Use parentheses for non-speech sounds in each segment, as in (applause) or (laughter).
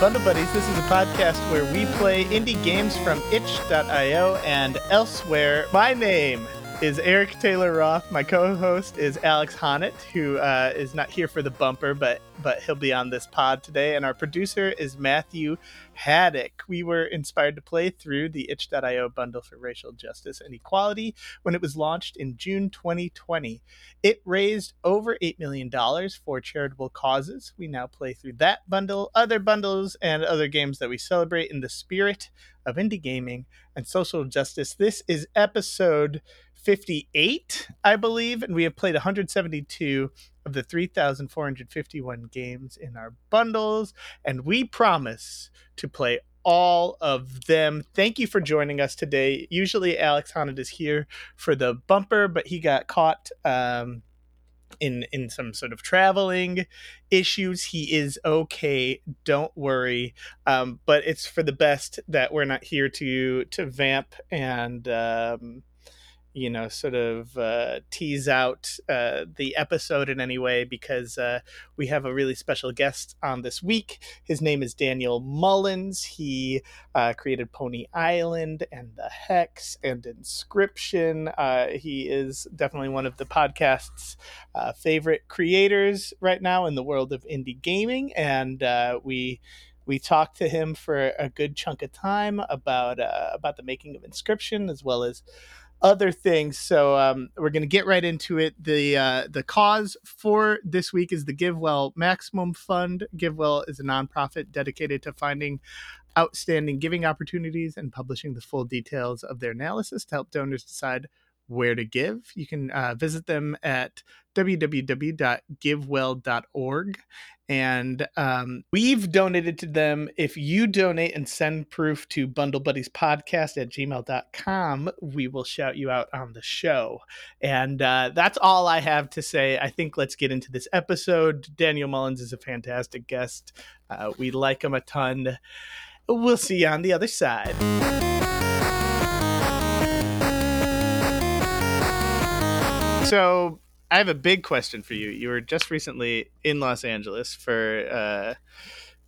Bundle Buddies. This is a podcast where we play indie games from itch.io and elsewhere. My name is Eric Taylor Roth. My co-host is Alex Honnett, who uh, is not here for the bumper, but but he'll be on this pod today. And our producer is Matthew Haddock. We were inspired to play through the itch.io bundle for racial justice and equality when it was launched in June 2020. It raised over $8 million for charitable causes. We now play through that bundle, other bundles, and other games that we celebrate in the spirit of indie gaming and social justice. This is episode 58, I believe, and we have played 172 of the 3,451 games in our bundles, and we promise to play all of them. Thank you for joining us today. Usually, Alex Honnett is here for the bumper, but he got caught. Um, in in some sort of traveling issues he is okay don't worry um, but it's for the best that we're not here to to vamp and um, you know, sort of uh, tease out uh, the episode in any way because uh, we have a really special guest on this week. His name is Daniel Mullins. He uh, created Pony Island and The Hex and Inscription. Uh, he is definitely one of the podcast's uh, favorite creators right now in the world of indie gaming, and we we talked to him for a good chunk of time about about the making of Inscription as well as other things. So um, we're going to get right into it. The uh, the cause for this week is the GiveWell Maximum Fund. GiveWell is a nonprofit dedicated to finding outstanding giving opportunities and publishing the full details of their analysis to help donors decide where to give. You can uh, visit them at www.givewell.org. And um, we've donated to them. If you donate and send proof to Bundle Podcast at gmail.com, we will shout you out on the show. And uh, that's all I have to say. I think let's get into this episode. Daniel Mullins is a fantastic guest. Uh, we like him a ton. We'll see you on the other side. So I have a big question for you. You were just recently in Los Angeles for uh,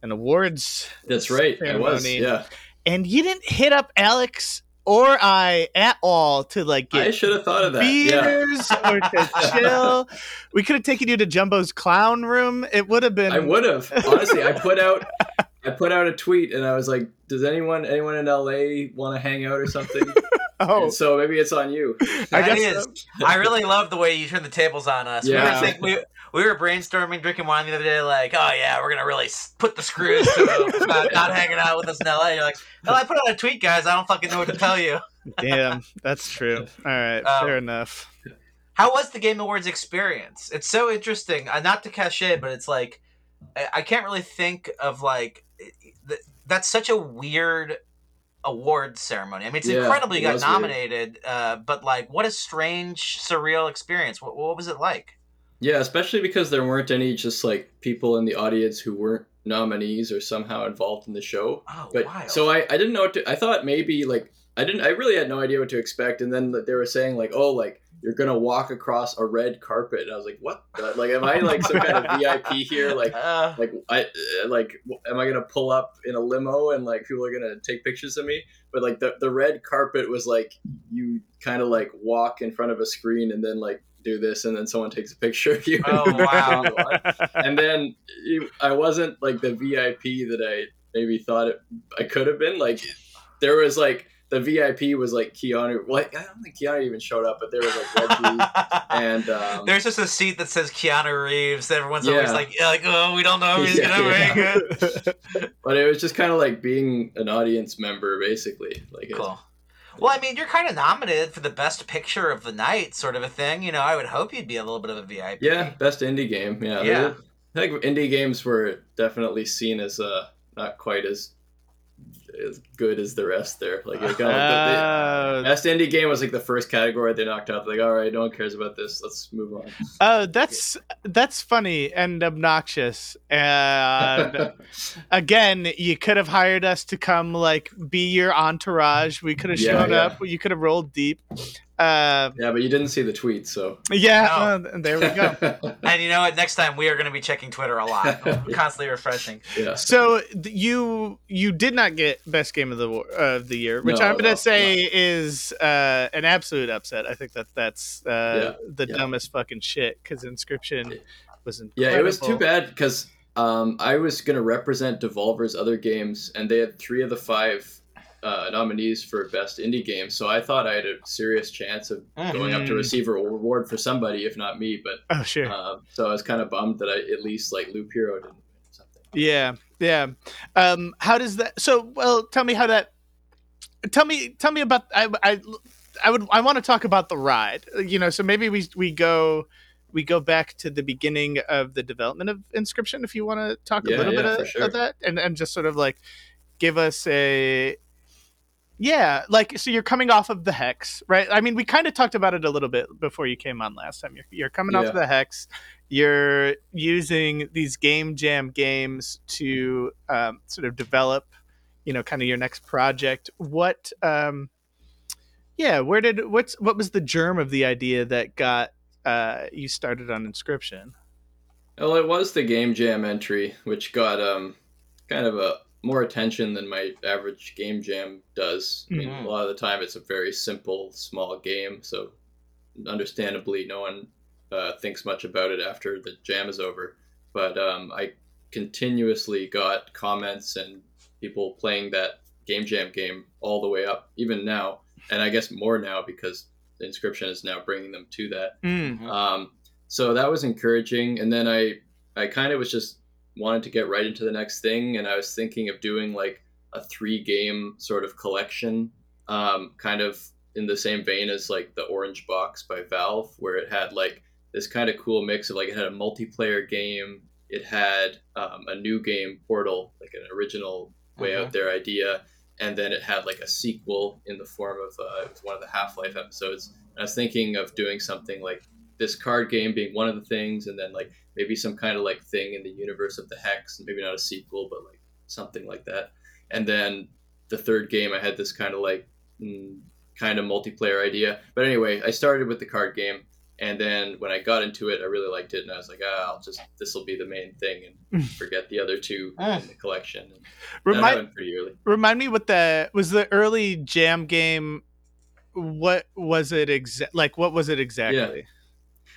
an awards. That's right. Ceremony, I was. Yeah. And you didn't hit up Alex or I at all to like get. I should have thought of that. Beers yeah. (laughs) or to chill. we could have taken you to Jumbo's clown room. It would have been. I would have honestly. I put out. I put out a tweet and I was like, "Does anyone anyone in LA want to hang out or something?" (laughs) Oh, and so maybe it's on you. I guess so. (laughs) I really love the way you turn the tables on us. Yeah. We, were we, we were brainstorming, drinking wine the other day, like, oh yeah, we're gonna really put the screws to about (laughs) not hanging out with us in LA. You're like, hell, I put out a tweet, guys. I don't fucking know what to tell you. Damn, that's true. All right, um, fair enough. How was the Game Awards experience? It's so interesting. Uh, not to cachet, but it's like I, I can't really think of like th- that's such a weird awards ceremony. I mean, it's yeah, incredible you got nominated, uh, but like, what a strange, surreal experience. What, what was it like? Yeah, especially because there weren't any just like people in the audience who weren't nominees or somehow involved in the show. Oh, but wild. so I, I didn't know what to, I thought maybe like I didn't I really had no idea what to expect and then they were saying like oh like you're gonna walk across a red carpet. And i was like what the? like am i like some kind of (laughs) vip here? Like uh, like i like am i gonna pull up in a limo and like people are gonna take pictures of me? But like the, the red carpet was like you kind of like walk in front of a screen and then like do this and then someone takes a picture of you. Oh (laughs) wow. and then i wasn't like the vip that i maybe thought it i could have been. Like there was like the VIP was like Keanu. Like I don't think Keanu even showed up, but there was like Reggie (laughs) and um, there's just a seat that says Keanu Reeves. Everyone's yeah. always like, like, oh, we don't know if he's (laughs) yeah, gonna yeah. make it. (laughs) but it was just kind of like being an audience member, basically. Like, cool. Well, I mean, you're kind of nominated for the best picture of the night, sort of a thing. You know, I would hope you'd be a little bit of a VIP. Yeah, best indie game. Yeah, yeah. I think indie games were definitely seen as uh, not quite as as good as the rest there. Like it uh, the, best indie game was like the first category they knocked out. Like, all right, no one cares about this. Let's move on. Oh, that's that's funny and obnoxious. And (laughs) again, you could have hired us to come like be your entourage. We could have yeah, shown yeah. up. You could have rolled deep. Uh, Yeah, but you didn't see the tweet, so. yeah, uh, there we go. (laughs) And you know what? Next time we are going to be checking Twitter a lot, (laughs) constantly refreshing. yeah. So th- you you did not get best game of the war, uh, of the year, which No, I'm gonna no, say is uh, an absolute upset. I think that that's uh, the yeah. dumbest fucking shit because Inscription was incredible. Yeah, it was too bad because um, I was going to represent Devolver's other games, and they had three of the five uh, nominees for best indie game. So I thought I had a serious chance of going up to Mhm. receive a reward for somebody, if not me. But Oh sure. um, so I was kind of bummed that I at least like Loop Hero didn't win something. Yeah, yeah. Um, how does that? So, well, tell me how that. Tell me, tell me about. I, I, I would. I want to talk about the ride. You know, so maybe we we go. We go back to the beginning of the development of Inscription, if you want to talk a little yeah, bit of, sure. of that, and and just sort of like give us a, yeah, like so you're coming off of the hex, right? I mean, we kind of talked about it a little bit before you came on last time. You're you're coming off Yeah. of the hex, you're using these game jam games to um, sort of develop you know kind of your next project what um yeah where did what's what was the germ of the idea that got uh you started on inscription Well, it was the Game Jam entry, which got um, kind of a more attention than my average Game Jam does. I mean, Mhm. a lot of the time it's a very simple, small game, so understandably, no one uh, thinks much about it after the jam is over. But um, I continuously got comments and people playing that Game Jam game all the way up, even now, and I guess more now because the inscription is now bringing them to that. mm. Um, so that was encouraging. And then I, I kind of was just wanted to get right into the next thing. And I was thinking of doing like a three game sort of collection, um, kind of in the same vein as like the Orange Box by Valve, where it had like this kind of cool mix of like it had a multiplayer game, it had um, a new game, Portal, like an original way Mhm. out there idea, and then it had like a sequel in the form of uh, it was one of the Half Life episodes. And I was thinking of doing something like this card game being one of the things, and then like maybe some kind of like thing in the universe of the Hex, and maybe not a sequel, but like something like that. And then the third game, I had this kind of like mm, kind of multiplayer idea. But anyway, I started with the card game, and then when I got into it, I really liked it, and I was like, ah, I'll just this will be the main thing, and (laughs) forget the other two in the collection. And remind early. remind me what the was the early jam game what was it exact like what was it exactly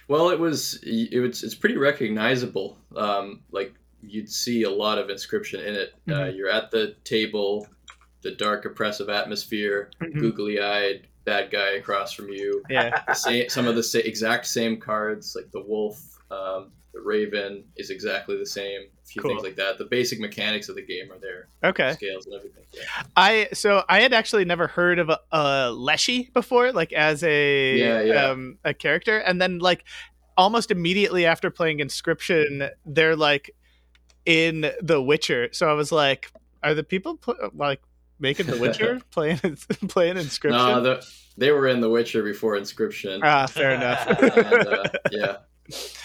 Well, it was it was it's pretty recognizable. Um, like you'd see a lot of inscription in it. Uh, Mhm. you're at the table, the dark oppressive atmosphere, Mhm. googly eyed bad guy across from you. yeah same, some of the sa- exact same cards, like the wolf, um, the raven, is exactly the same. A few Cool. things like that. The basic mechanics of the game are there, okay scales and everything. Yeah. I so I had actually never heard of a, a Leshy before, like as a Yeah, yeah. um a character, and then like almost immediately after playing Inscription, they're like in The Witcher. So I was like, are the people pl- like making The Witcher (laughs) playing (laughs) playing Inscription? No, the, they were in The Witcher before Inscription. ah, fair enough. (laughs) and, uh, yeah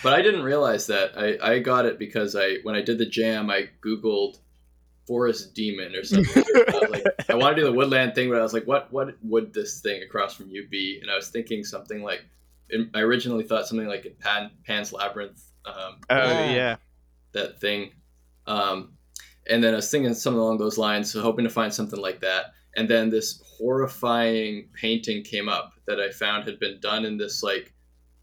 but i didn't realize that I, I got it because i when i did the jam i googled forest demon or something I, was like, (laughs) I want to do the woodland thing but i was like what what would this thing across from you be and i was thinking something like in, i originally thought something like in Pan, pan's labyrinth um, Oh Yeah. yeah. that thing. Um, and then I was thinking something along those lines, so hoping to find something like that. And then this horrifying painting came up that I found had been done in this like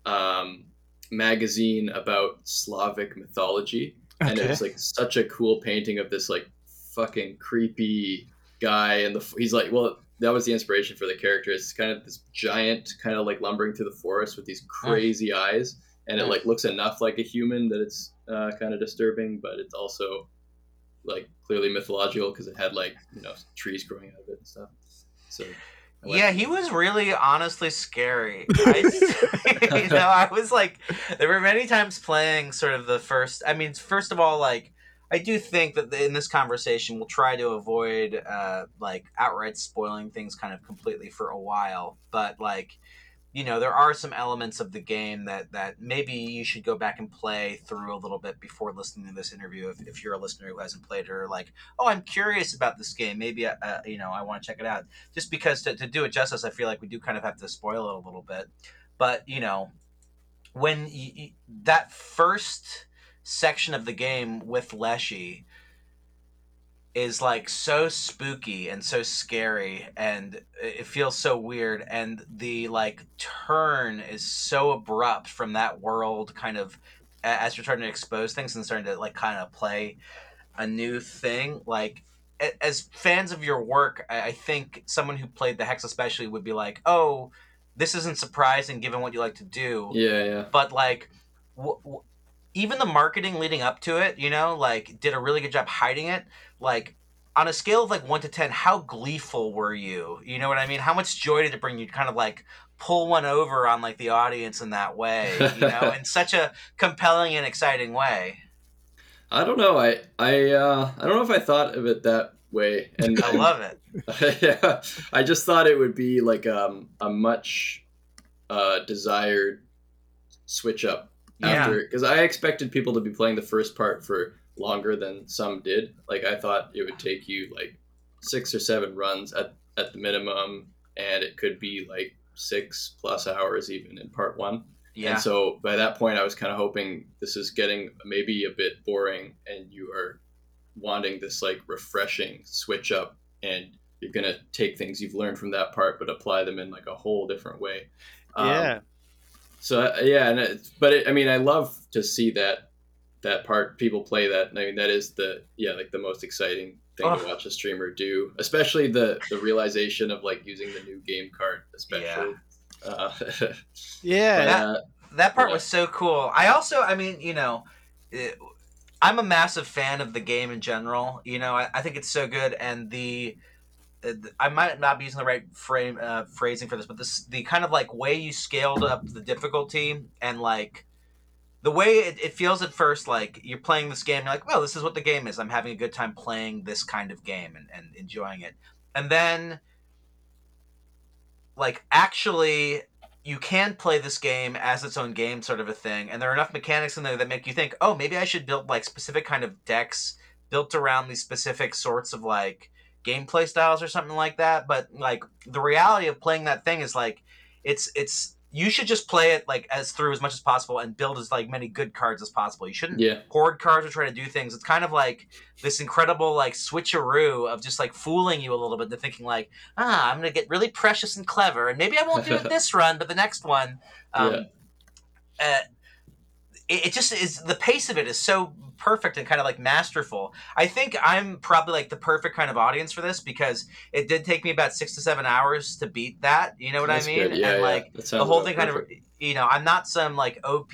um, magazine about Slavic mythology, and it was like such a cool painting of this like fucking creepy guy, and the he's like, well, that was the inspiration for the character. It's kind of this giant, kind of like lumbering through the forest with these crazy eyes, and it like looks enough like a human that it's uh, kind of disturbing, but it's also like clearly mythological because it had like you know trees growing out of it and stuff. So Yeah, he was really honestly scary. (laughs) I, (laughs) you know, I was like, there were many times playing sort of the first. I mean, first of all, like, I do think that in this conversation we'll try to avoid uh, like outright spoiling things kind of completely for a while. But like, you know there are some elements of the game that that maybe you should go back and play through a little bit before listening to this interview if, if you're a listener who hasn't played it or like oh i'm curious about this game. Maybe uh, uh you know i want to check it out. Just because to, to do it justice i feel like we do kind of have to spoil it a little bit. But you know when you, that first section of the game with leshy is like so spooky and so scary and it feels so weird and the like turn is so abrupt from that world kind of as you're starting to expose things and starting to like kind of play a new thing like as fans of your work i think someone who played the hex especially would be like oh this isn't surprising given what you like to do. Yeah yeah. But like w- w- even the marketing leading up to it, you know, like did a really good job hiding it. Like on a scale of like one to ten, how gleeful were you? You know what I mean? How much joy did it bring you? Kind of like pull one over on like the audience in that way, you know, (laughs) in such a compelling and exciting way. I don't know. I I uh, I don't know if I thought of it that way, and I love it. (laughs) yeah, I just thought it would be like um, a much uh, desired switch up after because yeah. I expected people to be playing the first part for longer than some did. Like I thought it would take you like six or seven runs at at the minimum, and it could be like six plus hours even in part one. Yeah. And so by that point, I was kind of hoping this is getting maybe a bit boring, and you are wanting this like refreshing switch up, and you're gonna take things you've learned from that part, but apply them in like a whole different way. Um, yeah. So uh, yeah, and it, but it, I mean, I love to see that that part people play that. I mean, that is the yeah, like the most exciting thing oh. to watch a streamer do, especially the the realization of like using the new game card, especially. Yeah. Uh, (laughs) yeah. That, uh, that part yeah. was so cool. I also, I mean, you know. It, I'm a massive fan of the game in general. You know, I, I think it's so good, and the I might not be using the right frame uh, phrasing for this, but this the kind of like way you scaled up the difficulty and like the way it, it feels at first like you're playing this game, you're like, well, this is what the game is. I'm having a good time playing this kind of game and, and enjoying it. And then like actually you can play this game as its own game sort of a thing and there are enough mechanics in there that make you think oh maybe i should build like specific kind of decks built around these specific sorts of like gameplay styles or something like that. But like the reality of playing that thing is like it's it's you should just play it like as through as much as possible and build as like many good cards as possible. You shouldn't yeah. hoard cards or try to do things. It's kind of like this incredible like switcheroo of just like fooling you a little bit to thinking like, ah, I'm gonna get really precious and clever, and maybe I won't do it (laughs) this run, but the next one. Um, yeah. Uh, it, it just is the pace of it is so perfect and kind of like masterful. I think I'm probably like the perfect kind of audience for this because it did take me about six to seven hours to beat that. You know what That's I mean? Yeah, and like yeah. the whole thing perfect. kind of, you know, I'm not some like OP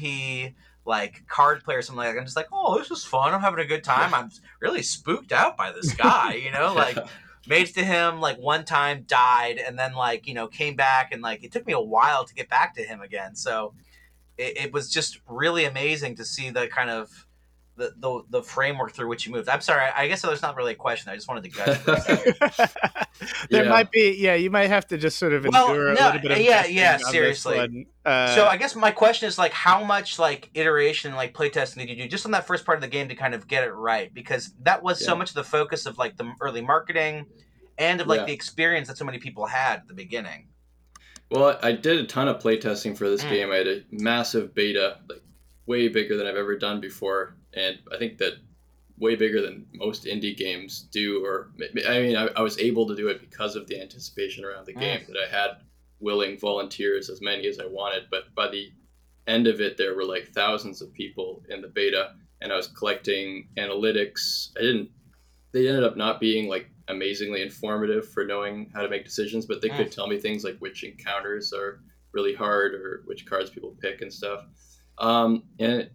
like card player or something like that. I'm just like, oh, this is fun. I'm having a good time. I'm really spooked out by this guy. You know, (laughs) like. Made to him like one time died and then like you know came back and like it took me a while to get back to him again so it, it was just really amazing to see the kind of the, the, the framework through which you moved. I'm sorry, I guess there's not really a question. I just wanted to gush. (laughs) (laughs) there yeah. might be, yeah, you might have to just sort of well, endure no, a little bit of yeah, yeah, seriously. Uh, so I guess my question is like, how much like iteration, like playtesting did you do just on that first part of the game to kind of get it right? Because that was yeah. so much of the focus of like the early marketing and of like yeah. the experience that so many people had at the beginning. Well, I did a ton of playtesting for this mm. game. I had a massive beta, like way bigger than I've ever done before, and I think that way bigger than most indie games do. Or I mean, I, I was able to do it because of the anticipation around the game that I had willing volunteers, as many as I wanted. But by the end of it, there were like thousands of people in the beta, and I was collecting analytics. I didn't. They ended up not being like amazingly informative for knowing how to make decisions, but they mm. could tell me things like which encounters are really hard or which cards people pick and stuff. Um, and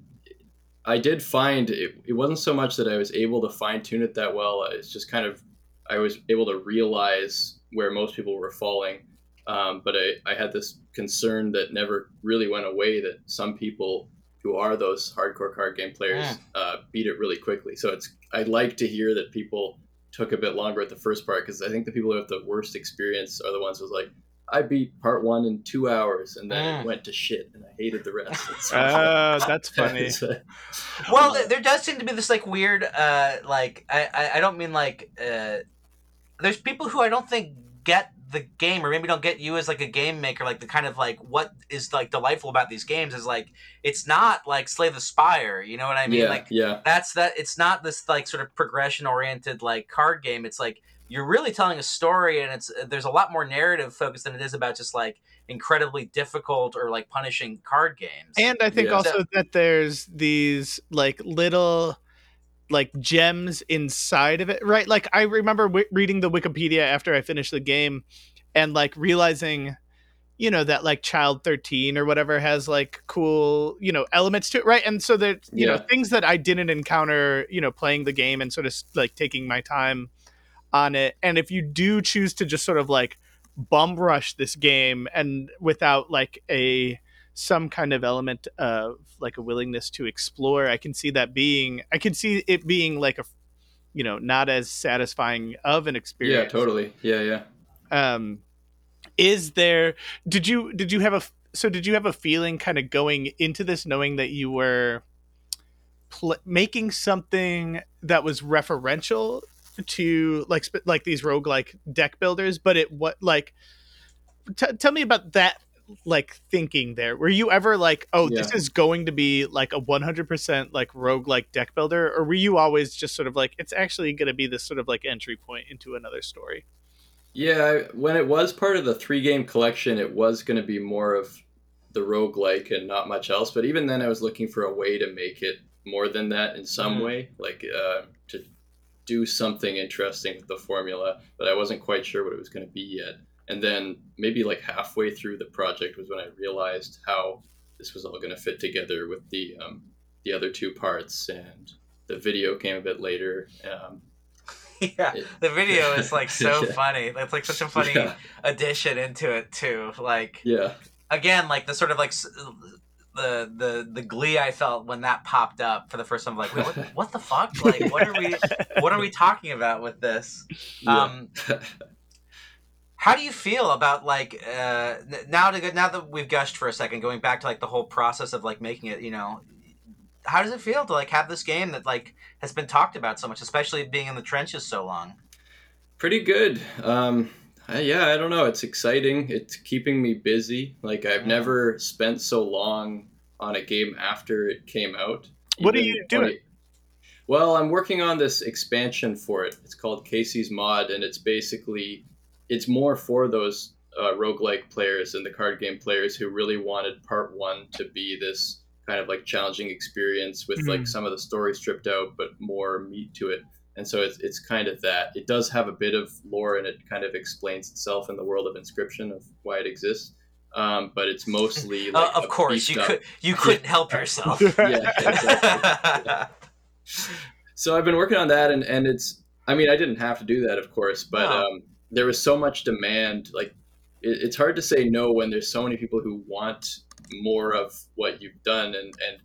I did find it, it wasn't so much that I was able to fine tune it that well. It's just kind of I was able to realize where most people were falling. Um, but I, I had this concern that never really went away that some people who are those hardcore card game players yeah. uh, beat it really quickly. So it's I like to hear that people took a bit longer at the first part because I think the people who have the worst experience are the ones who's like, I beat part one in two hours, and then Mm. it went to shit, and I hated the rest. (laughs) It's so Oh, that's funny. (laughs) It's, uh, well th- there does seem to be this like weird uh like i i, I don't mean like uh there's people who i don't think get the game or maybe don't get you as like a game maker like the kind of like what is like delightful about these games is like it's not like slay the spire you know what i mean? Yeah, like yeah, that's that it's not this like sort of progression oriented like card game. It's like you're really telling a story and it's uh, there's a lot more narrative focus than it is about just like incredibly difficult or like punishing card games. And I think Yeah. also that there's these like little like gems inside of it, right? Like I remember w- reading the Wikipedia after I finished the game and like realizing you know that like child 13 or whatever has like cool you know elements to it right? And so that you know things that i didn't encounter you know playing the game and sort of like taking my time on it. And if you do choose to just sort of like bum rush this game and without like a some kind of element of like a willingness to explore i can see that being i can see it being like a you know not as satisfying of an experience. yeah, totally, yeah, yeah. um is there did you did you have a so did you have a feeling kind of going into this knowing that you were pl- making something that was referential to like sp- like these roguelike deck builders but it what like t- tell me about that like thinking there were you ever like oh this is going to be like a 100% like roguelike deck builder or were you always just sort of like it's actually going to be this sort of like entry point into another story Yeah, when it was part of the three game collection, it was going to be more of the roguelike and not much else. But even then, I was looking for a way to make it more than that in some Mhm. way, like uh, to do something interesting with the formula. But I wasn't quite sure what it was going to be yet. And then maybe like halfway through the project was when I realized how this was all going to fit together with the um, the other two parts. And the video came a bit later. Um, (laughs) yeah it- the video (laughs) is like so Yeah. funny it's like such a funny yeah, addition into it too like yeah. again like the sort of like the the the glee i felt when that popped up for the first time like wait, what, what the fuck like what are we (laughs) what are we talking about with this Yeah. um how do you feel about like uh now to now that we've gushed for a second going back to like the whole process of like making it you know how does it feel to like have this game that like has been talked about so much especially being in the trenches so long Pretty good. Um, I- yeah, I don't know. It's exciting. It's keeping me busy. Like I've Yeah. never spent so long on a game after it came out. What are you doing? 20 Well, I'm working on this expansion for it. It's called Kaycee's Mod, and it's basically it's more for those uh, roguelike players and the card game players who really wanted part one to be this kind of like challenging experience with Mhm. like some of the story stripped out, but more meat to it. And so it's, it's kind of that. It does have a bit of lore and it kind of explains itself in the world of Inscription of why it exists. Um, but it's mostly Uh, of course you up- could you couldn't help yourself (laughs) Yeah, exactly. (laughs) so I've been working on that, and and it's. I mean, I didn't have to do that, of course, but No. um, there was so much demand. Like, it, it's hard to say no when there's so many people who want more of what you've done, and and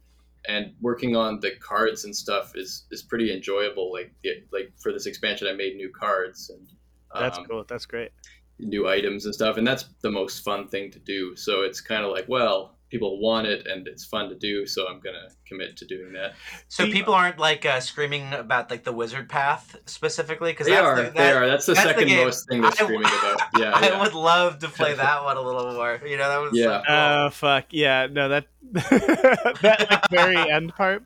and working on the cards and stuff is is pretty enjoyable. Like, it, like for this expansion, I made new cards and. That's um, cool. That's great. new items and stuff and that's the most fun thing to do so it's kind of like well people want it and it's fun to do so i'm gonna commit to doing that so people aren't like uh, screaming about like the wizard path specifically because they that's are the, they are that's the that's second game. most thing they're I- screaming about (laughs) yeah, I yeah. would love to play (laughs) that one a little more. You know, that was Yeah. so cool. Oh fuck yeah! No, that (laughs) that like very end part.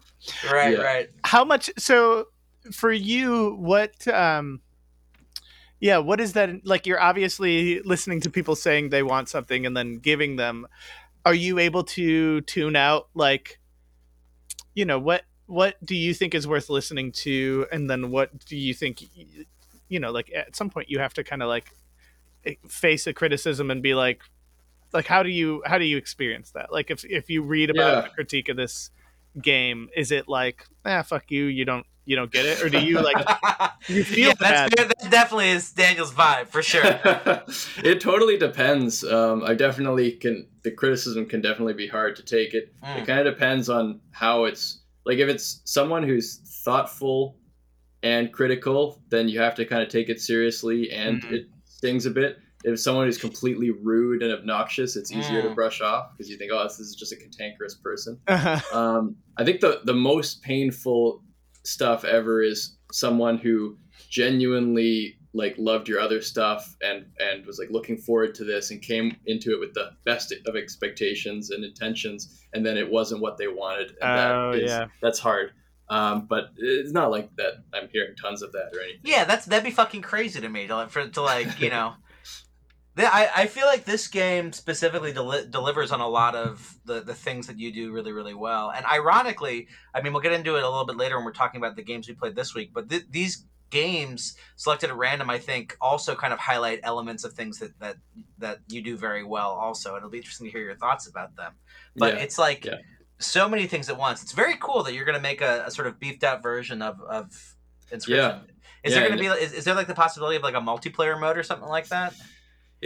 right, yeah. right. How much? So for you, what? um Yeah, what is that? Like you're obviously listening to people saying they want something and then giving them. Are you able to tune out like, you know what? What do you think is worth listening to, and then what do you think? You know, like at some point you have to kind of like face a criticism and be like, like how do you how do you experience that? Like if if you read about Yeah. a critique of this game, is it like ah fuck you, you don't you don't get it, or do you like (laughs) you feel yeah, bad? that definitely is Daniel's vibe for sure. (laughs) it totally depends um, i definitely can the criticism can definitely be hard to take it Mm. it kind of depends on how it's like if it's someone who's thoughtful and critical then you have to kind of take it seriously and Mhm. it stings a bit if someone is completely rude and obnoxious, it's easier to Mm. brush off because you think, oh, this is just a cantankerous person. Uh-huh. (laughs) Um, I think the the most painful stuff ever is someone who genuinely like loved your other stuff and and was like looking forward to this and came into it with the best of expectations and intentions and then it wasn't what they wanted and Oh, that is, yeah. that's hard um, but it's not like that i'm hearing tons of that or anything Yeah, that's that'd be fucking crazy to me to for to like you know. I, I feel like this game specifically deli- delivers on a lot of the, the things that you do really really well. And ironically I mean we'll get into it a little bit later when we're talking about the games we played this week but th- these games selected at random I think also kind of highlight elements of things that that that you do very well also and it'll be interesting to hear your thoughts about them. But Yeah, it's like yeah. so many things at once. It's very cool that you're going to make a, a sort of beefed out version of of inscription. Yeah. is Yeah, there going to be is, is there like the possibility of like a multiplayer mode or something like that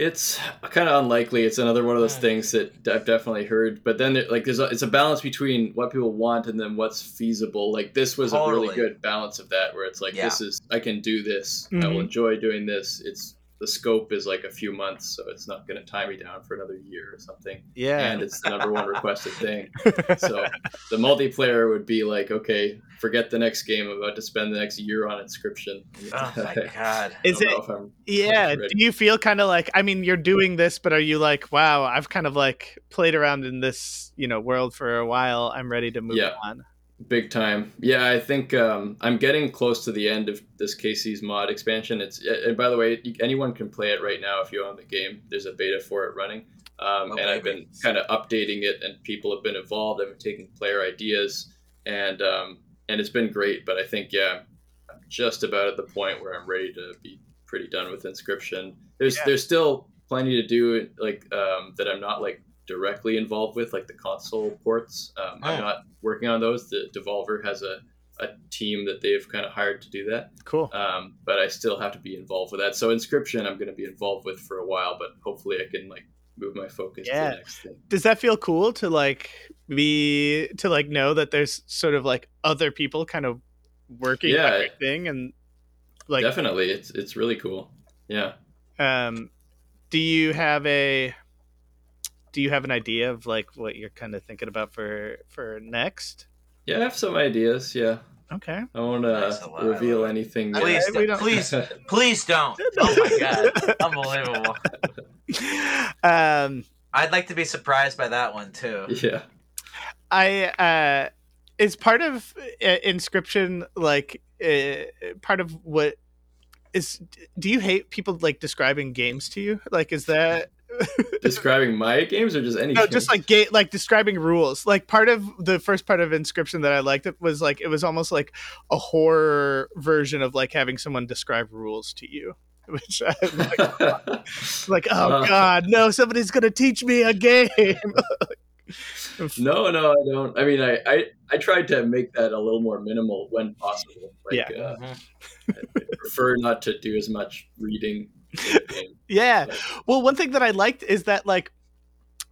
It's kind of unlikely. It's another one of those Mm. things that I've definitely heard. But then, it, like, there's a, it's a balance between what people want and then what's feasible. Like, this was a really good balance of that, where it's like, Yeah. this is I can do this. I will Mhm. enjoy doing this. It's the scope is like a few months, so it's not going to tie me down for another year or something. Yeah. And it's the number one requested thing. (laughs) So the multiplayer would be like, okay, forget the next game. I'm about to spend the next year on Inscription. oh my (laughs) god Is it- know if I'm- Yeah. Do you feel kind of like I mean you're doing this, but are you like, wow, I've kind of like played around in this, you know, world for a while. I'm ready to move Yeah. on. Big time. Yeah, I think um, I'm getting close to the end of this Kaycee's mod expansion. It's and by the way, anyone can play it right now if you own the game. There's a beta for it running, um, Oh, and I've been kind of updating it, and people have been involved. I've been taking player ideas, and um, and it's been great. But I think yeah, I'm just about at the point where I'm ready to be pretty done with Inscription. There's Yeah. there's still plenty to do like um, that I'm not like directly involved with, like the console ports. Um, Oh. I'm not working on those. The Devolver has a, a team that they've kind of hired to do that. Cool. Um, but I still have to be involved with that. So Inscription, I'm going to be involved with for a while, but hopefully I can like move my focus to Yeah. the next thing. Does that feel cool to like be to like know that there's sort of like other people kind of working Yeah. on thing and like Definitely, it's it's really cool. Yeah. um do you have a do you have an idea of like what you're kind of thinking about for for next? Yeah, I have some ideas. Yeah, Okay. I won't Nice, I uh, love- reveal anything. yet. please we don't, don't- please (laughs) please don't oh my god (laughs) unbelievable um I'd like to be surprised by that one too yeah. I uh is part of uh, inscription like uh, part of what is do you hate people like describing games to you? Like is that Describing my games or just any? no game? just like ga- like describing rules like part of the first part of inscription that i liked it was like it was almost like a horror version of like having someone describe rules to you (laughs) which i like, (laughs) like oh Uh. god no somebody's gonna teach me a game (laughs) no, no, I don't. I mean, I, I I tried to make that a little more minimal when possible. Like, Yeah. Uh, Mhm. I prefer not to do as much reading. In the game. yeah well one thing that i liked is that like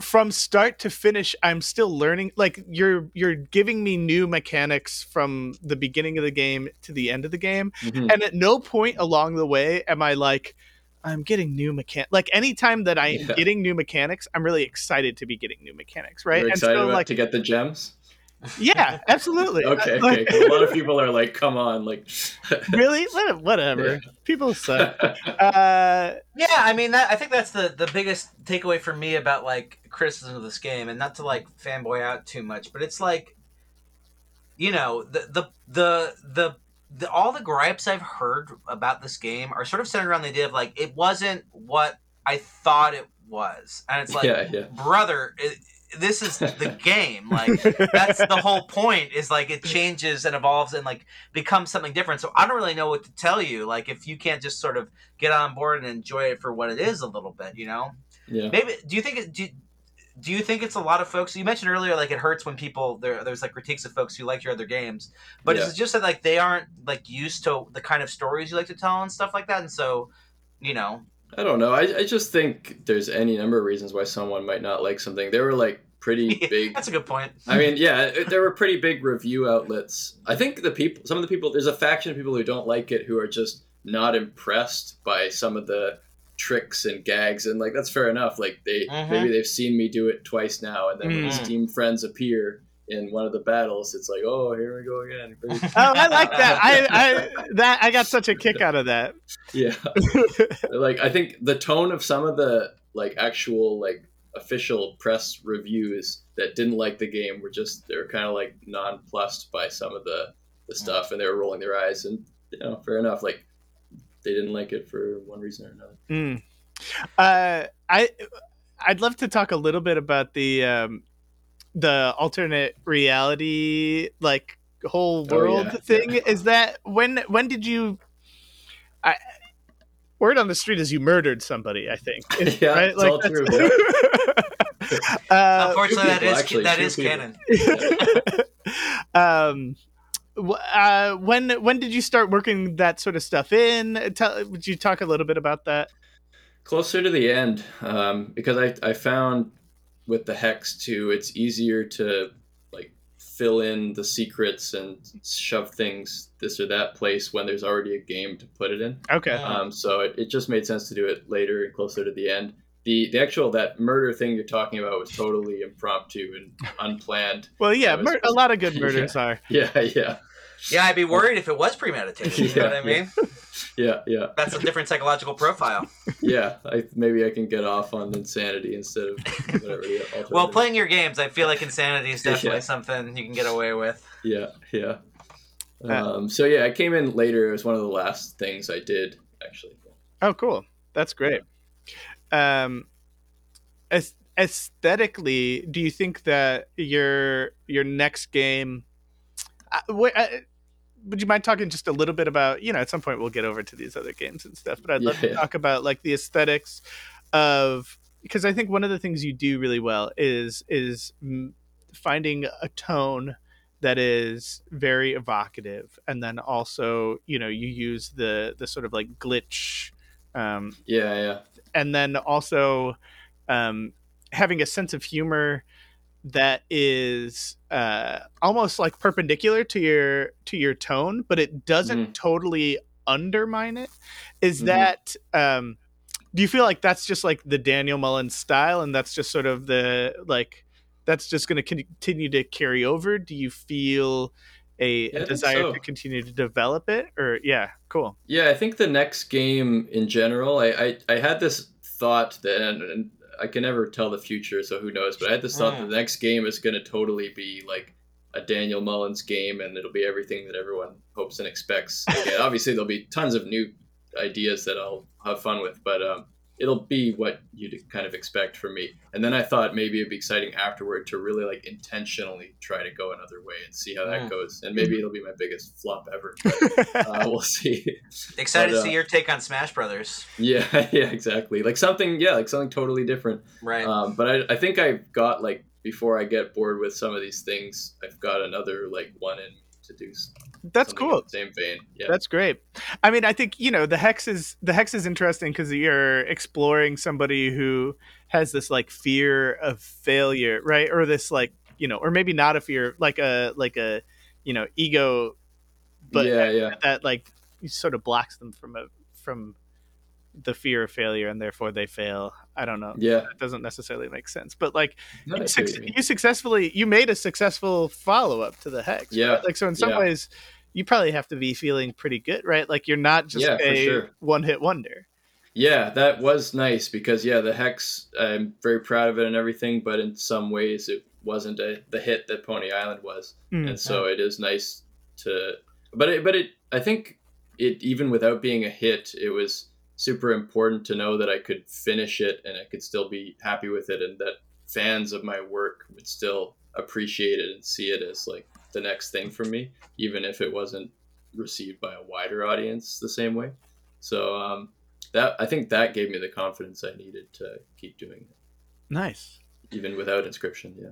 from start to finish i'm still learning like you're you're giving me new mechanics from the beginning of the game to the end of the game mhm. and at no point along the way am I like, I'm getting new mechanics. Like anytime that I am Yeah. getting new mechanics, I'm really excited to be getting new mechanics, right? You're and excited so, like, to get the gems. Yeah, absolutely. Okay, Like, okay. 'cause a lot of people are like, "Come on!" Like, (laughs) really? Whatever. Yeah. People suck. (laughs) Uh, Yeah, I mean that I think that's the the biggest takeaway for me about like criticism of this game and not to like fanboy out too much, but it's like you know, the the the the, the all the gripes I've heard about this game are sort of centered around the idea of like it wasn't what I thought it was. And it's like yeah, yeah. brother, it, this is the (laughs) game. Like that's the whole point is like it changes and evolves and like becomes something different so i don't really know what to tell you like if you can't just sort of get on board and enjoy it for what it is a little bit you know Yeah. maybe do you think it do, do you think it's a lot of folks you mentioned earlier like it hurts when people there there's like critiques of folks who like your other games but Yeah. it's just that like they aren't like used to the kind of stories you like to tell and stuff like that and so you know I don't know. I, I just think there's any number of reasons why someone might not like something. They were like pretty (laughs) big. that's a good point I mean, yeah, there were pretty big review outlets. I think the people, some of the people, there's a faction of people who don't like it who are just not impressed by some of the tricks and gags and like that's fair enough like they Mhm. maybe they've seen me do it twice now and then when the Mhm. steam friends appear in one of the battles it's like oh here we go again (laughs) Oh, I like that. I, I that I got such a kick out of that. yeah (laughs) like i think the tone of some of the like actual like official press reviews that didn't like the game were just they were kind of like nonplussed by some of the the stuff and they were rolling their eyes and you know fair enough like they didn't like it for one reason or another Mm. Uh, I I'd love to talk a little bit about the um, the alternate reality like whole Oh, world yeah, thing. yeah. Is that when when did you? I word on the street is you murdered somebody. I think. (laughs) Is- Yeah, right? it's all that's- true, (laughs) uh, Unfortunately, that people, actually, that two is people. canon. (laughs) um uh when when did you start working that sort of stuff in tell would you talk a little bit about that closer to the end um, because I, I found with the hex too it's easier to like fill in the secrets and shove things this or that place when there's already a game to put it in okay um, so it, it just made sense to do it later and closer to the end the the actual that murder thing you're talking about was totally impromptu and (laughs) unplanned well yeah was- mur- a lot of good (laughs) Yeah. murders are yeah yeah Yeah, I'd be worried if it was premeditated. You know (laughs) what I mean? yeah yeah yeah. That's a different psychological profile. (laughs) yeah I, maybe i can get off on insanity instead of whatever the (laughs) Well, playing your games, I feel like insanity is (laughs) definitely Yeah. something you can get away with. Yeah, yeah. Uh, Um, so yeah, I came in later. It was one of the last things I did actually. oh cool that's great um aes- aesthetically do you think that your your next game uh, wh- uh, would you mind talking just a little bit about you know at some point we'll get over to these other games and stuff but i'd love to talk about like the aesthetics of because i think one of the things you do really well is is finding a tone that is very evocative and then also you know you use the the sort of like glitch um Yeah, yeah, and then also um, having a sense of humor that is uh, almost like perpendicular to your to your tone, but it doesn't totally undermine it. Is Mhm. that um, do you feel like that's just like the Daniel Mullins style, and that's just sort of the like that's just going to continue to carry over? Do you feel a, Yeah, a desire so. to continue to develop it, or yeah, cool. yeah. I think the next game in general, I I, I had this thought that, and, and I can never tell the future, so who knows? But I had this thought Mm. the next game is going to totally be like a Daniel Mullins game, and it'll be everything that everyone hopes and expects. Again, (laughs) obviously, there'll be tons of new ideas that I'll have fun with, but um, it'll be what you'd kind of expect from me. And then I thought maybe it'd be exciting afterward to really like intentionally try to go another way and see how that Mm. goes. And maybe it'll be my biggest flop ever. But, (laughs) uh, we'll see. Excited But, to uh, see your take on Smash Brothers. yeah, (laughs) yeah, exactly. Like something, yeah, like something totally different. Right. Um, but I, I think I've got like before I get bored with some of these things, I've got another like one in to do. That's cool. Same vein. Yeah. That's great. I mean, I think you know the hex is the hex is interesting because you're exploring somebody who has this like fear of failure, right? Or this like you know, or maybe not a fear, like a like a you know ego, but yeah, yeah. that like sort of blocks them from a from the fear of failure, and therefore they fail. I don't know. Yeah. That doesn't necessarily make sense, but like you, suc- you successfully you made a successful follow up to the hex. Yeah. right? Like so in some Yeah. ways you probably have to be feeling pretty good, right? Like you're not just Yeah, a sure. one hit wonder. Yeah, that was nice because yeah, the hex. I'm very proud of it and everything, but in some ways it wasn't a, the hit that Pony Island was, Mm. and so it is nice to. But it, but it, I think it even without being a hit, it was super important to know that I could finish it and I could still be happy with it, and that fans of my work would still appreciate it and see it as like the next thing for me, even if it wasn't received by a wider audience the same way. So um, that I think that gave me the confidence I needed to keep doing it, Nice. even without inscription. Yeah.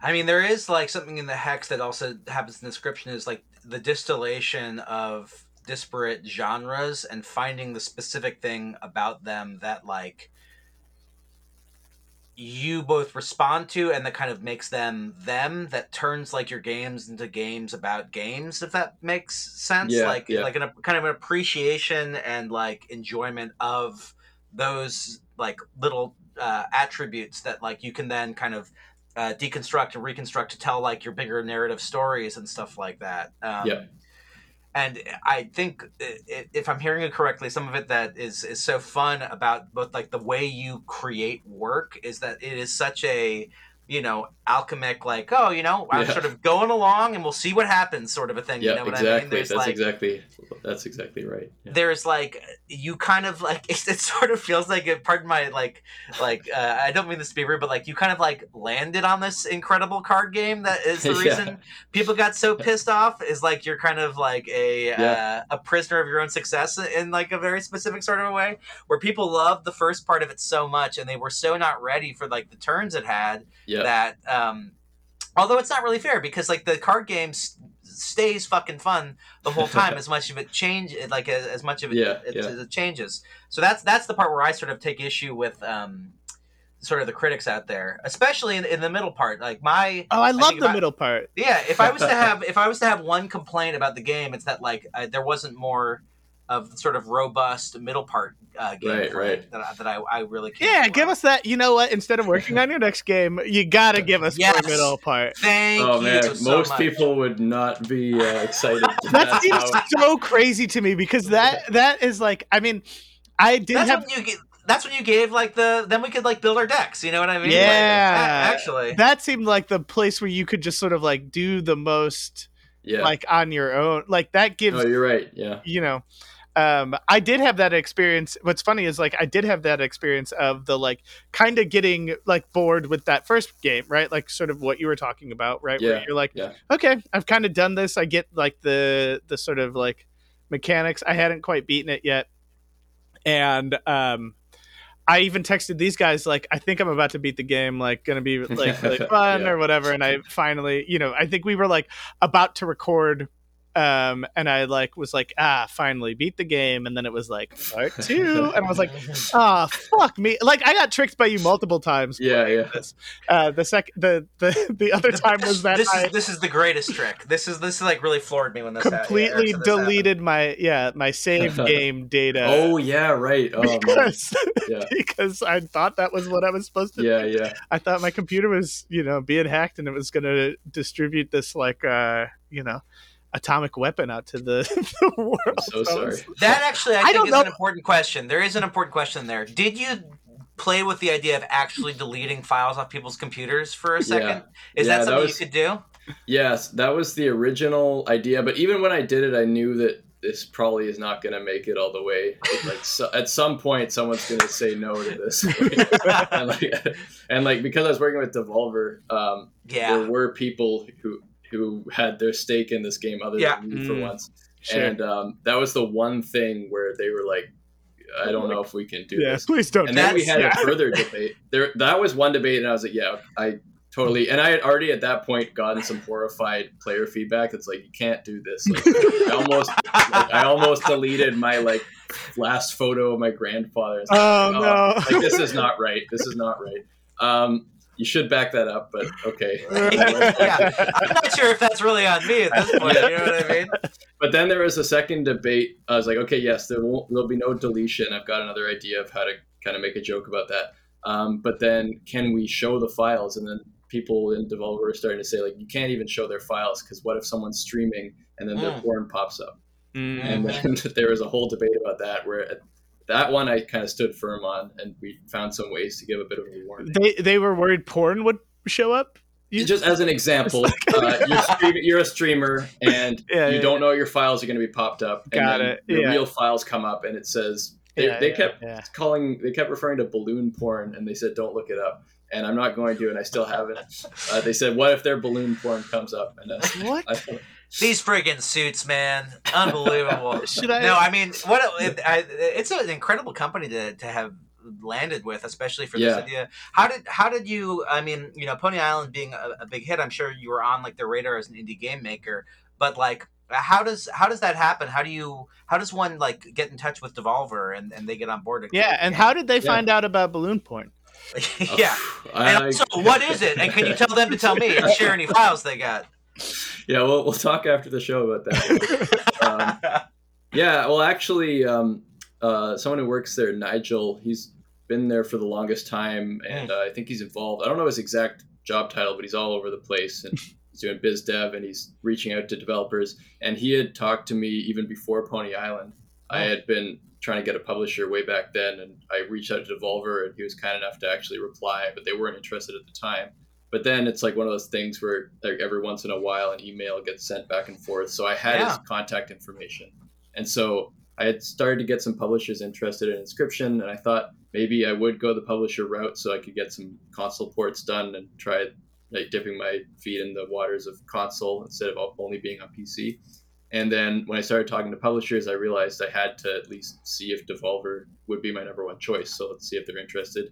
I mean, there is like something in the hex that also happens in the Inscription is like the distillation of disparate genres and finding the specific thing about them that like you both respond to and that kind of makes them them that turns like your games into games about games if that makes sense Yeah, like yeah. like an, kind of an appreciation and like enjoyment of those like little uh, attributes that like you can then kind of uh, deconstruct and reconstruct to tell like your bigger narrative stories and stuff like that. Um, Yeah. And I think if I'm hearing it correctly, some of it that is is so fun about both like the way you create work is that it is such a you know alchemic like oh you know I'm Yeah. sort of going along and we'll see what happens sort of a thing. Yeah, you know what exactly. I mean? There's That's like exactly that's exactly right. Yeah. there's like you kind of like it, (laughs) it sort of feels like it pardon my like like uh, i don't mean this to be rude but like you kind of like landed on this incredible card game that is the (laughs) reason people got so pissed off is like you're kind of like a uh, a prisoner of your own success in like a very specific sort of a way where people loved the first part of it so much and they were so not ready for like the turns it had Yeah. That um although it's not really fair because like the card game s- stays fucking fun the whole time (laughs) as much of it change like as, as much of it, Yeah, it, yeah. it changes so that's that's the part where i sort of take issue with um sort of the critics out there especially in, in the middle part like my Oh, I love think the if I- middle part. yeah if i was to (laughs) have if i was to have one complaint about the game it's that like I, there wasn't more of the sort of robust middle part uh, gameplay Right, right. that, I- that I, I really care Yeah, for. give us that. You know what? Instead of working on your next game, you gotta give us Yes. the middle part. Thank Oh you man, so most much. people would not be uh, excited. (laughs) That seems how- so crazy to me because that that is like, I mean, I did that's have when you get, that's when you gave like the then we could like build our decks you know what i mean Like, Yeah. a- actually that seemed like the place where you could just sort of like do the most yeah. like on your own. Like that gives oh, you're right. Yeah. you know um i did have that experience what's funny is like i did have that experience of the like kind of getting like bored with that first game right like sort of what you were talking about right where Yeah, you're like yeah. okay i've kind of done this i get like the the sort of like mechanics i hadn't quite beaten it yet and um I even texted these guys like I think I'm about to beat the game, like gonna be like really (laughs) fun Yeah. or whatever. And I finally, you know, I think we were like about to record um and i like was like ah finally beat the game and then it was like part (laughs) two and i was like ah fuck me like i got tricked by you multiple times Yeah, yeah. this uh the sec the the the other (laughs) time was that this i is this is the greatest trick this is this is like really floored me when this ha- yeah, completely so this happened. deleted my yeah my save (laughs) game data Oh yeah, right. Oh because Yeah. because i thought that was what i was supposed to Yeah, do yeah. i thought my computer was you know being hacked and it was going to distribute this like uh you know atomic weapon out to the, (laughs) the world So So sorry. that actually i, I think don't is know- an important question there is an important question there did you play with the idea of actually deleting files off people's computers for a second is Yeah, that that something was- you could do Yes, that was the original idea. But even when I did it, I knew that this probably is not going to make it all the way. Like so, at some point, someone's going to say no to this. (laughs) and, like, and like because I was working with Devolver, um, yeah there were people who who had their stake in this game other Yeah. than me for Mm. once. Sure. And um, that was the one thing where they were like, "I don't know if we can do yeah, this." please don't. and then we had Yeah. a further (laughs) debate. There, that was one debate, and I was like, "Yeah, I totally." And I had already at that point gotten some horrified player feedback. It's like you can't do this. Like, I almost, like, I almost deleted my like last photo of my grandfather. It's like, Oh, no. Like this is not right. This is not right. Um, you should back that up, but okay. (laughs) yeah i'm not sure if that's really on me at this point you know what i mean But then there was a second debate. I was like, okay, yes, there won't, there'll be no deletion. I've got another idea of how to kind of make a joke about that. Um, but then, can we show the files? And then people in Devolver were starting to say, like, you can't even show their files because what if someone's streaming and then their Mm. porn pops up? Mm. And then (laughs) there was a whole debate about that. Where at that one I kind of stood firm on, and we found some ways to give a bit of a warning. they they were worried porn would show up. You- Just as an example, (laughs) uh, you're, stream- you're a streamer and (laughs) Yeah, you yeah, don't know your files are going to be popped up. And Got then it, Your yeah. real files come up and it says they, Yeah, they yeah, kept yeah. calling they kept referring to balloon porn and they said don't look it up and I'm not going to and I still haven't. Uh, they said what if their balloon porn comes up and uh, What I these friggin' suits man. Unbelievable. (laughs) Should I? no i mean what it, I, it's an incredible company to, to have landed with especially for this idea. How did how did you i mean you know pony island being a, a big hit i'm sure you were on like the radar as an indie game maker but like how does how does that happen? How do you how does one like get in touch with devolver and, and they get on board? Yeah, and how did they Yeah. find out about balloon Point? (laughs) yeah. And I- also what is it? And can you (laughs) tell them to tell me and share any files they got (laughs) yeah we'll, we'll talk after the show about that um, yeah well actually um, uh, someone who works there, Nigel. He's been there for the longest time, and uh, I think he's involved. I don't know his exact job title, but he's all over the place, and he's doing biz dev, and he's reaching out to developers. And he had talked to me even before Pony Island. I had been trying to get a publisher way back then, and I reached out to Devolver, and he was kind enough to actually reply, but they weren't interested at the time. But then it's like one of those things where like every once in a while an email gets sent back and forth. So I had Yeah. his contact information, and so I had started to get some publishers interested in Inscription, and I thought maybe I would go the publisher route so I could get some console ports done and try like dipping my feet in the waters of console instead of only being on PC. And then when I started talking to publishers, I realized I had to at least see if Devolver would be my number one choice. So let's see if they're interested.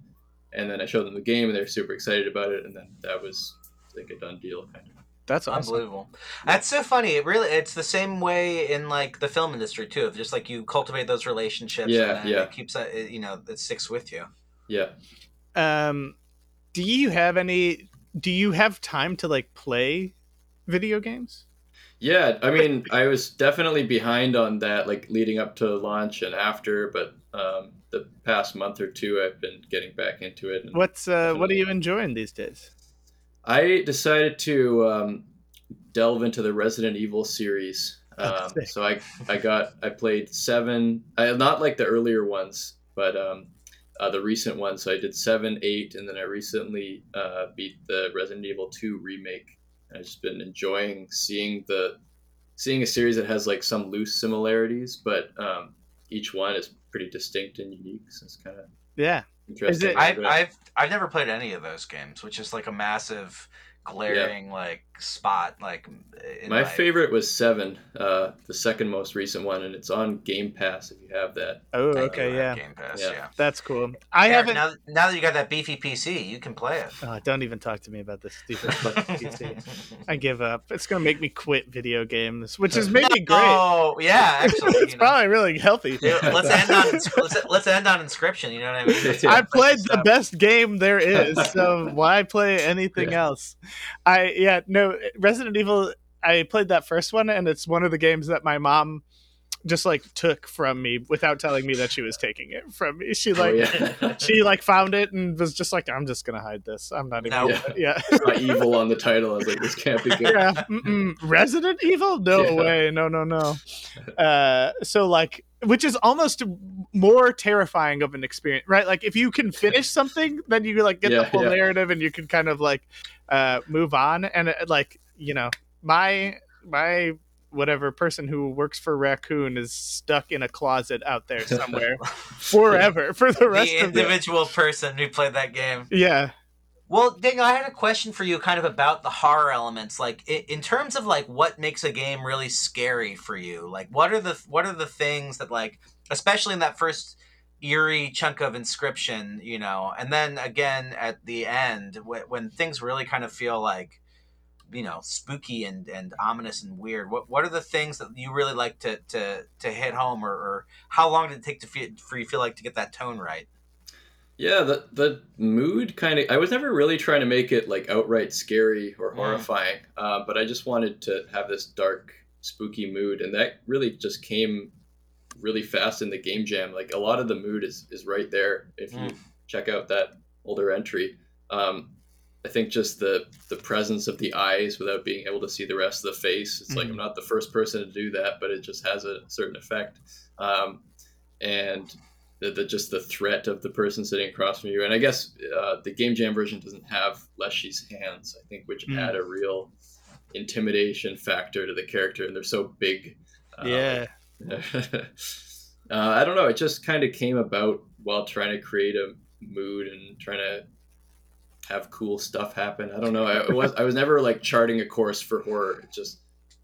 And then I showed them the game, and they're super excited about it. And then that was like a done deal, kind of. That's awesome. Unbelievable. That's so funny. It really it's the same way in like the film industry too. Of Just like you cultivate those relationships Yeah, and yeah. it keeps that it, you know, it sticks with you. Yeah. Um, do you have any? Do you have time to like play video games? Yeah, I mean, I was definitely behind on that, like leading up to launch and after, but um, the past month or two, I've been getting back into it. What's uh, what are you enjoying these days? I decided to um, delve into the Resident Evil series. (laughs) Oh, Um, sick. so I, I got I played seven, I, not like the earlier ones, but um, uh, the recent ones. So I did seven, eight, and then I recently uh, beat the Resident Evil Two remake. And I've just been enjoying seeing the seeing a series that has like some loose similarities, but um, each one is pretty distinct and unique. So it's kind of Yeah, interesting. it- I've I've I've never played any of those games, which is like a massive glaring like spot like in My favorite was Seven, uh, the second most recent one, and it's on Game Pass if you have that. Oh, I okay, yeah, Game Pass, Yeah. yeah. that's cool. I Eric, haven't. now, now that you got that beefy PC, you can play it. Oh, don't even talk to me about this stupid (laughs) PC. I give up. It's gonna make me quit video games, which is (laughs) maybe great. Oh yeah, actually, it's you know. probably really healthy. Dude, let's end on let's, let's end on inscription. You know what I mean? Let's- (laughs) Yeah. I played the uh, best game there is, so why play anything Yeah. else? I yeah, no Resident Evil I played that first one and it's one of the games that my mom just like took from me without telling me that she was taking it from me. She Oh, like yeah. (laughs) she like found it and was just like I'm just going to hide this. I'm not even No. gonna- yeah. Got evil on the title. I was like, this can't be good. yeah. Mm-mm. Resident Evil? No Yeah. way. No, no, no. Uh, so like, which is almost more terrifying of an experience, right? Like, if you can finish something, then you like get the Yeah, full yeah. narrative and you can kind of like uh, move on. And uh, like, you know, my my whatever person who works for Raccoon is stuck in a closet out there (laughs) somewhere forever for the rest the of the individual person who played that game. yeah. Well, Daniel, I had a question for you, kind of about the horror elements. Like, in terms of like what makes a game really scary for you. Like, what are the what are the things that like, especially in that first eerie chunk of inscription, you know, and then again at the end when, when things really kind of feel like, you know, spooky and and ominous and weird. What what are the things that you really like to to to hit home, or, or how long did it take to feel, for you feel like to get that tone right? Yeah, the the mood kind of. I was never really trying to make it like outright scary or Mm. horrifying, uh, but I just wanted to have this dark, spooky mood, and that really just came really fast in the game jam. Like a lot of the mood is is right there if you Mm. check out that older entry. Um, I think just the the presence of the eyes without being able to see the rest of the face. It's like Mhm. I'm not the first person to do that, but it just has a certain effect. Um, and the, the just the threat of the person sitting across from you. And I guess uh, the game jam version doesn't have Leshy's hands, I think, which Mm. add a real intimidation factor to the character, and they're so big. Um, Yeah. (laughs) uh, I don't know. It just kind of came about while trying to create a mood and trying to have cool stuff happen. I don't know. I was I was never like charting a course for horror. It just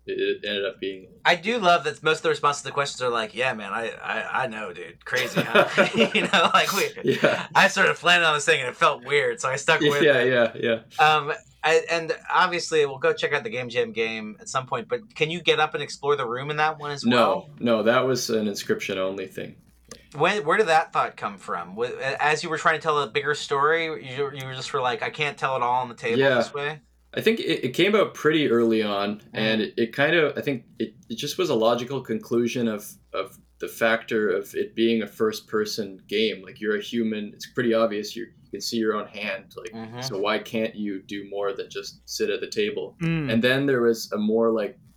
it, ended up being I do love that most of the responses to the questions are like, "Yeah, man, I I, I know, dude, crazy, huh? (laughs) (laughs) you know, like we, yeah I started planning on this thing and it felt weird, so I stuck with yeah it. yeah yeah. yeah. Um, I, and obviously, we'll go check out the Game Jam game at some point. But can you get up and explore the room in that one as well? No no, that was an inscription only thing. When, where did that thought come from? As you were trying to tell a bigger story, you, you were just were like, I can't tell it all on the table Yeah. this way. I think it, it came out pretty early on, Mm. and it, it kind of I think it, it just was a logical conclusion of of the factor of it being a first person game. Like you're a human, it's pretty obvious. you you can see your own hand. Like Mhm. so, why can't you do more than just sit at the table? Mm. And then there was a more like a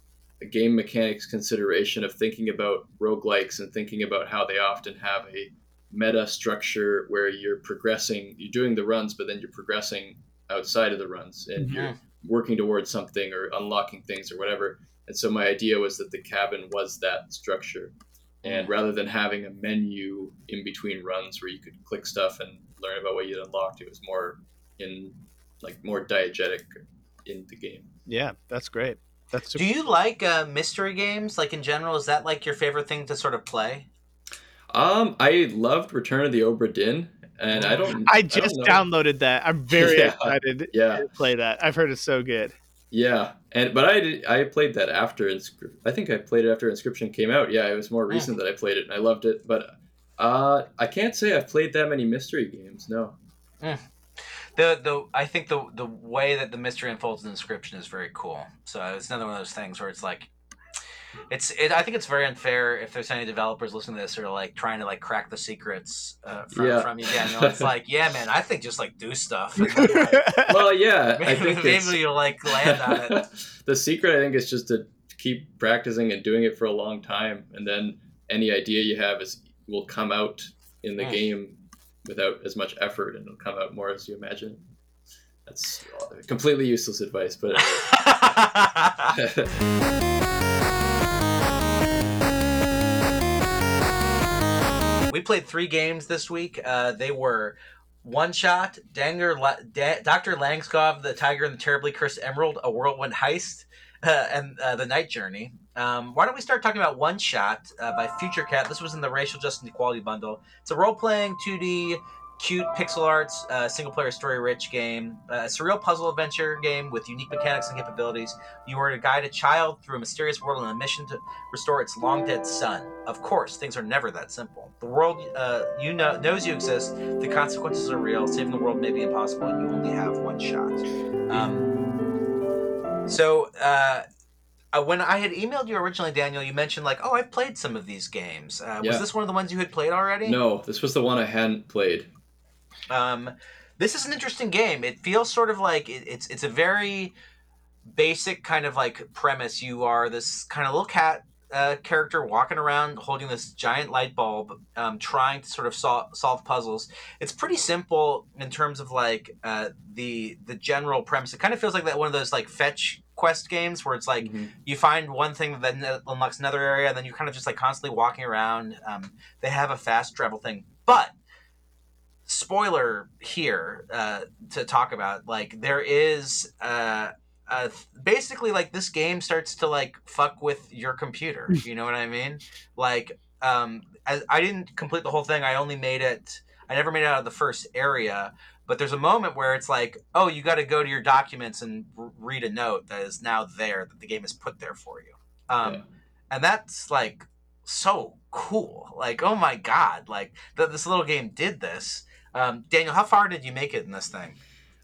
game mechanics consideration of thinking about roguelikes and thinking about how they often have a meta structure where you're progressing, you're doing the runs, but then you're progressing outside of the runs and Mhm. you're working towards something or unlocking things or whatever. And so my idea was that the cabin was that structure. And rather than having a menu in between runs where you could click stuff and learn about what you'd unlocked, it was more in like more diegetic in the game. yeah, that's great. That's Do you like uh, mystery games? Like in general, is that like your favorite thing to sort of play? Um, I loved Return of the Obra Dinn, and I don't. I don't just downloaded that. I'm very (laughs) Yeah. excited Yeah, to play that. I've heard it's so good. yeah, and but I I played that after Inscri- I think I played it after Inscription came out. Yeah, it was more Hmm. recent that I played it, and I loved it. But uh, I can't say I've played that many mystery games. No. The the I think the the way that the mystery unfolds in the Inscription is very cool. So it's another one of those things where it's like. It's it. I think it's very unfair if there's any developers listening to this or like trying to like crack the secrets uh, from, Yeah. from you, Daniel. It's like, yeah, man. I think just like do stuff. And, (laughs) like, Well, yeah, I maybe think it's, you'll like land on it. (laughs) the secret. I think is just to keep practicing and doing it for a long time, and then any idea you have is will come out in the Mm. game without as much effort, and it'll come out more as you imagine. That's completely useless advice, but (laughs) we played three games this week. Uh, they were OneShot, Danger, La- da- Dr. Langeskov, The Tiger and the Terribly Cursed Emerald, A Whirlwind Heist, uh, and uh, The Night Journey. Um, why don't we start talking about OneShot uh, by Future Cat? This was in the Racial Justice and Equality bundle. It's a role playing 2D cute pixel arts uh, single player story rich game uh, a surreal puzzle adventure game with unique mechanics and capabilities. You are to guide a child through a mysterious world on a mission to restore its long dead son. Of course things are never that simple. The world uh, you know knows you exist. The consequences are real. Saving the world may be impossible. And you only have one shot. Um, so uh, when I had emailed you originally, Daniel, you mentioned like, "Oh, I've played some of these games." Uh, Yeah. Was this one of the ones you had played already? no, this was the one I hadn't played. Um, this is an interesting game. It feels sort of like it, it's it's a very basic kind of like premise. You are this kind of little cat uh, character walking around holding this giant light bulb, um, trying to sort of sol- solve puzzles. It's pretty simple in terms of like uh, the the general premise. It kind of feels like that one of those like fetch quest games where it's like Mhm. you find one thing that then unlocks another area and then you're kind of just like constantly walking around. Um, they have a fast travel thing. But spoiler here uh, to talk about like there is uh, uh, basically like this game starts to like fuck with your computer. You know what i mean? Like um, I, I didn't complete the whole thing. I only made it i never made it out of the first area but there's a moment where it's like oh you got to go to your documents and r- read a note that is now there that the game has put there for you um, Yeah. and that's like so cool like oh my god like that this little game did this um, daniel how far did you make it in this thing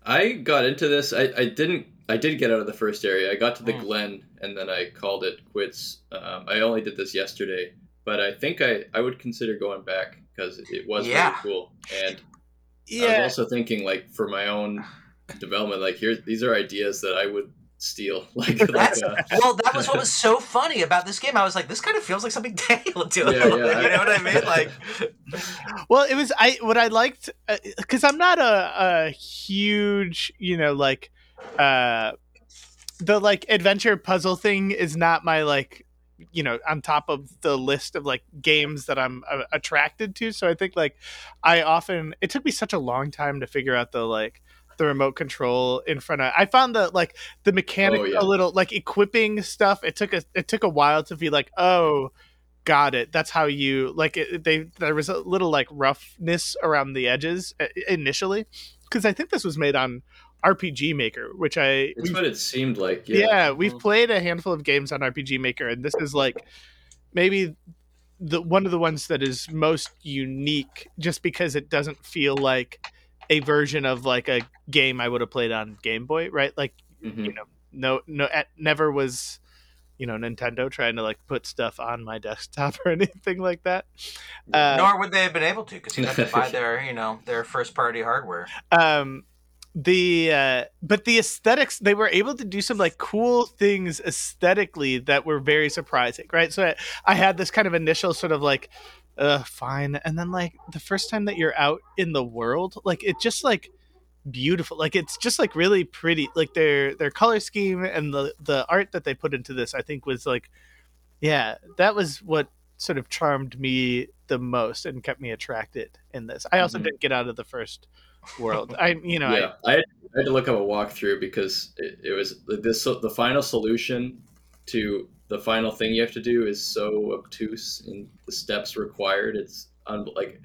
I got into this. I, I didn't. I did get out of the first area. I got to the Mm. Glen, and then I called it quits. Um, I only did this yesterday, but I think I, I would consider going back because it was Yeah. really cool. And I Yeah, was also thinking, like, for my own development, like, here, these are ideas that I would steal. (laughs) Like, like uh, well that was what (laughs) was so funny about this game. I was like this kind of feels like something (laughs) daniel would do. Yeah, you know what i mean? Like well, it was I what I liked because I'm not a, a huge you know like uh the like adventure puzzle thing is not my like you know on top of the list of like games that I'm uh, attracted to. So I think like I often it took me such a long time to figure out the like the remote control in front of I found the like the mechanic Oh, yeah. a little like equipping stuff it took a it took a while to be like oh got it that's how you like it, they there was a little like roughness around the edges uh, initially because I think this was made on RPG Maker which I it's what it seemed like. yeah, Yeah. we've Mhm. played a handful of games on RPG Maker, and this is like maybe the one of the ones that is most unique, just because it doesn't feel like a version of like a game I would have played on Game Boy, right? Like Mhm. you know, no, no, at, never was you know Nintendo trying to like put stuff on my (laughs) desktop or anything like that. Uh, Nor would they have been able to because you have to buy their, you know, their first party hardware. (laughs) um the uh but the aesthetics they were able to do some like cool things aesthetically that were very surprising right? So i, I had this kind of initial sort of like uh fine. And then like the first time that you're out in the world like it just like beautiful. Like it's just like really pretty. Like their their color scheme and the the art that they put into this i think was like yeah that was what sort of charmed me the most and kept me attracted in this. I also Mhm. didn't get out of the first world i you know yeah, I, had, I had to look up a walkthrough because it, it was this the final solution to the final thing you have to do is so obtuse in the steps required. It's un, like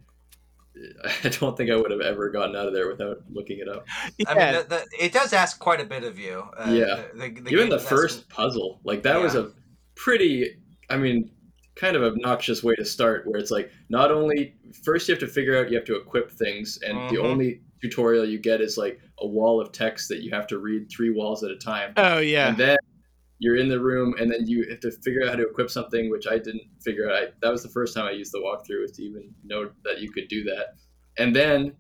I don't think I would have ever gotten out of there without looking it up. I, I mean, the, the, it does ask quite a bit of you. Uh, Yeah. The, the, the Even the does ask- first puzzle, like that was a pretty, I mean, kind of obnoxious way to start. Where it's like not only first you have to figure out you have to equip things, and the Mhm. only tutorial you get is like a wall of text that you have to read three walls at a time. oh yeah and then you're in the room and then you have to figure out how to equip something which i didn't figure out I, that was the first time i used the walkthrough was to even know that you could do that and then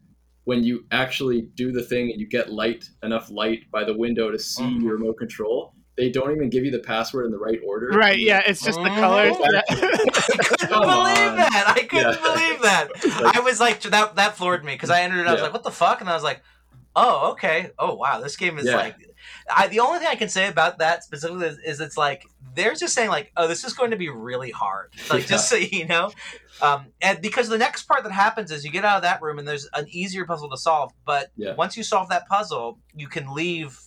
when you actually do the thing and you get light enough light by the window to see Mhm. your remote control they don't even give you the password in the right order right yeah it's just the colors Mhm. Yeah. (laughs) (laughs) I couldn't Come believe on. that. I couldn't Yeah. believe that. (laughs) Like- I was like, that that floored me because I entered it. I was Yeah. like, what the fuck? And I was like, oh, okay. Oh, wow. This game is Yeah. like. I, the only thing I can say about that specifically is, is it's like they're just saying like, oh, this is going to be really hard. Like Yeah. just so you know, um, and because the next part that happens is you get out of that room and there's an easier puzzle to solve. But Yeah. once you solve that puzzle, you can leave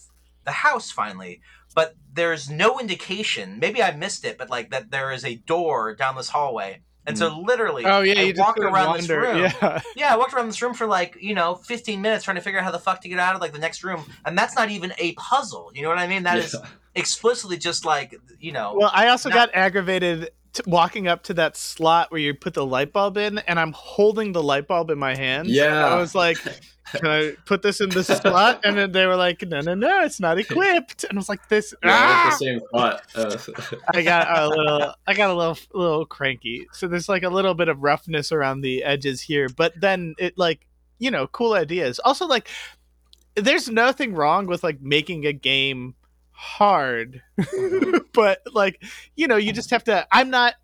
the house finally. But there's no indication. Maybe I missed it, but like that there is a door down this hallway. And so hmm. literally, oh yeah I you walked sort of around this room. yeah (laughs) Yeah, I walked around this room for like, you know, 15 minutes trying to figure out how the fuck to get out of like the next room. And that's not even a puzzle. You know what I mean? That is Yeah. explicitly just like, you know, well i also Not- got aggravated walking up to that slot where you put the light bulb in and i'm holding the light bulb in my hand Yeah. i was like can i put this in this slot and then they were like no no no it's not equipped and i was like this Yeah, ah! the same thought uh, (laughs) I got a little I got a little little cranky. So there's like a little bit of roughness around the edges here, but then it like, you know, cool ideas. Also like there's nothing wrong with like making a game hard. (laughs) but like, you know, you just have to I'm not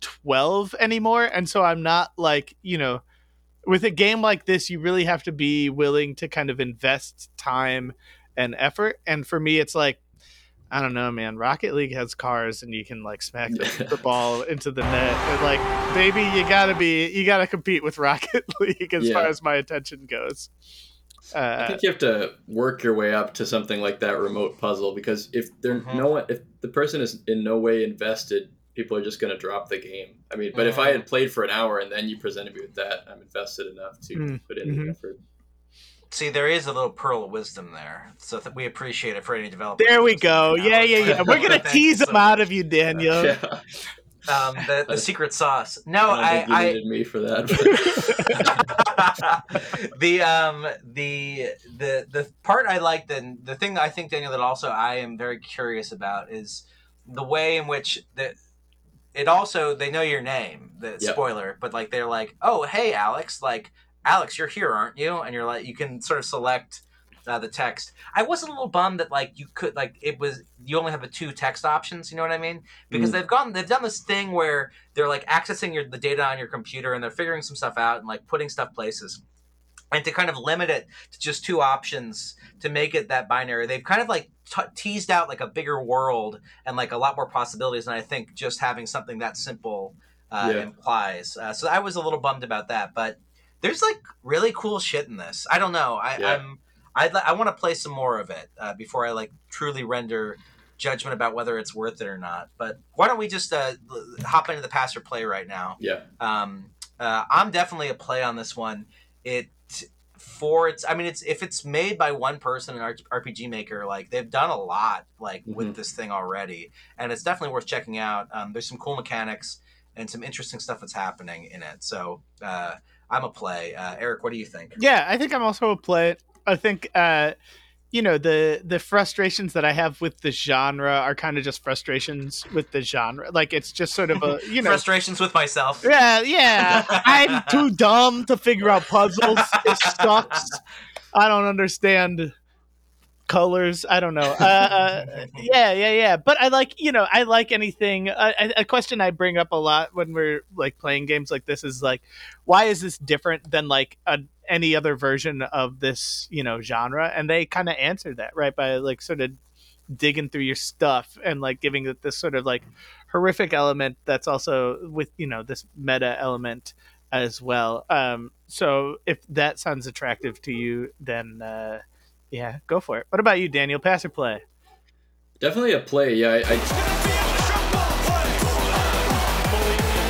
12 anymore and so I'm not like, you know, with a game like this you really have to be willing to kind of invest time and effort and for me it's like I don't know, man. Rocket League has cars, and you can like smack the, (laughs) the ball into the net. And, like, baby, you gotta be, you gotta compete with (laughs) Rocket League as Yeah. far as my attention goes. I Uh, think you have to work your way up to something like that remote puzzle because if they're Mhm. no one, if the person is in no way invested, people are just going to drop the game. I mean, but if I had played for an hour and then you presented me with that, I'm invested enough to Mm, put in mhm. the effort. see, there is a little pearl of wisdom there. So that we appreciate it for any developer. there we go. Yeah, yeah, yeah. We're gonna (laughs) tease you them so out of you, Daniel. Yeah, Um, the, the (laughs) secret sauce. No, I don't I, I, needed me for that. (laughs) the um the the the part I liked and the thing I think Daniel that also I am very curious about is the way in which the it also they know your name the Yep. spoiler but like they're like oh hey Alex like Alex you're here aren't you and you're like you can sort of select uh, the text I was a little bummed that like you could like it was you only have the two text options you know what I mean because Mm. they've gone they've done this thing where they're like accessing your the data on your computer and they're figuring some stuff out and like putting stuff places and to kind of limit it to just two options to make it that binary they've kind of like t- teased out like a bigger world and like a lot more possibilities than i think just having something that simple uh, Yeah. implies uh, so i was a little bummed about that but there's like really cool shit in this i don't know i Yeah. i'm I'd, i want to play some more of it uh, before i like truly render judgment about whether it's worth it or not but why don't we just uh, l- hop into the pass or play right now yeah, um, uh, I'm definitely a play on this one. It for its, I mean, it's if it's made by one person, an RPG maker, like they've done a lot, like with Mhm. this thing already, and it's definitely worth checking out. Um, there's some cool mechanics and some interesting stuff that's happening in it. So uh, I'm a play. Uh, Eric, what do you think? Yeah, I think I'm also a play. I think uh, you know the the frustrations that I have with the genre are kind of just frustrations with the genre. Like it's just sort of a (laughs) you know frustrations with myself. Yeah, yeah. I'm too (laughs) dumb to figure out puzzles. It sucks. I don't understand colors. I don't know. Uh, uh, yeah, yeah, yeah. But I like, you know, I like anything. Uh, a question I bring up a lot when we're like playing games like this is like, why is this different than like a, any other version of this, you know, genre? And they kind of answer that right by like sort of digging through your stuff and like giving it this sort of like horrific element that's also with you know this meta element as well. Um, so if that sounds attractive to you, then uh, yeah, go for it. What about you, Daniel? Pass or play? Definitely a play. Yeah, I, I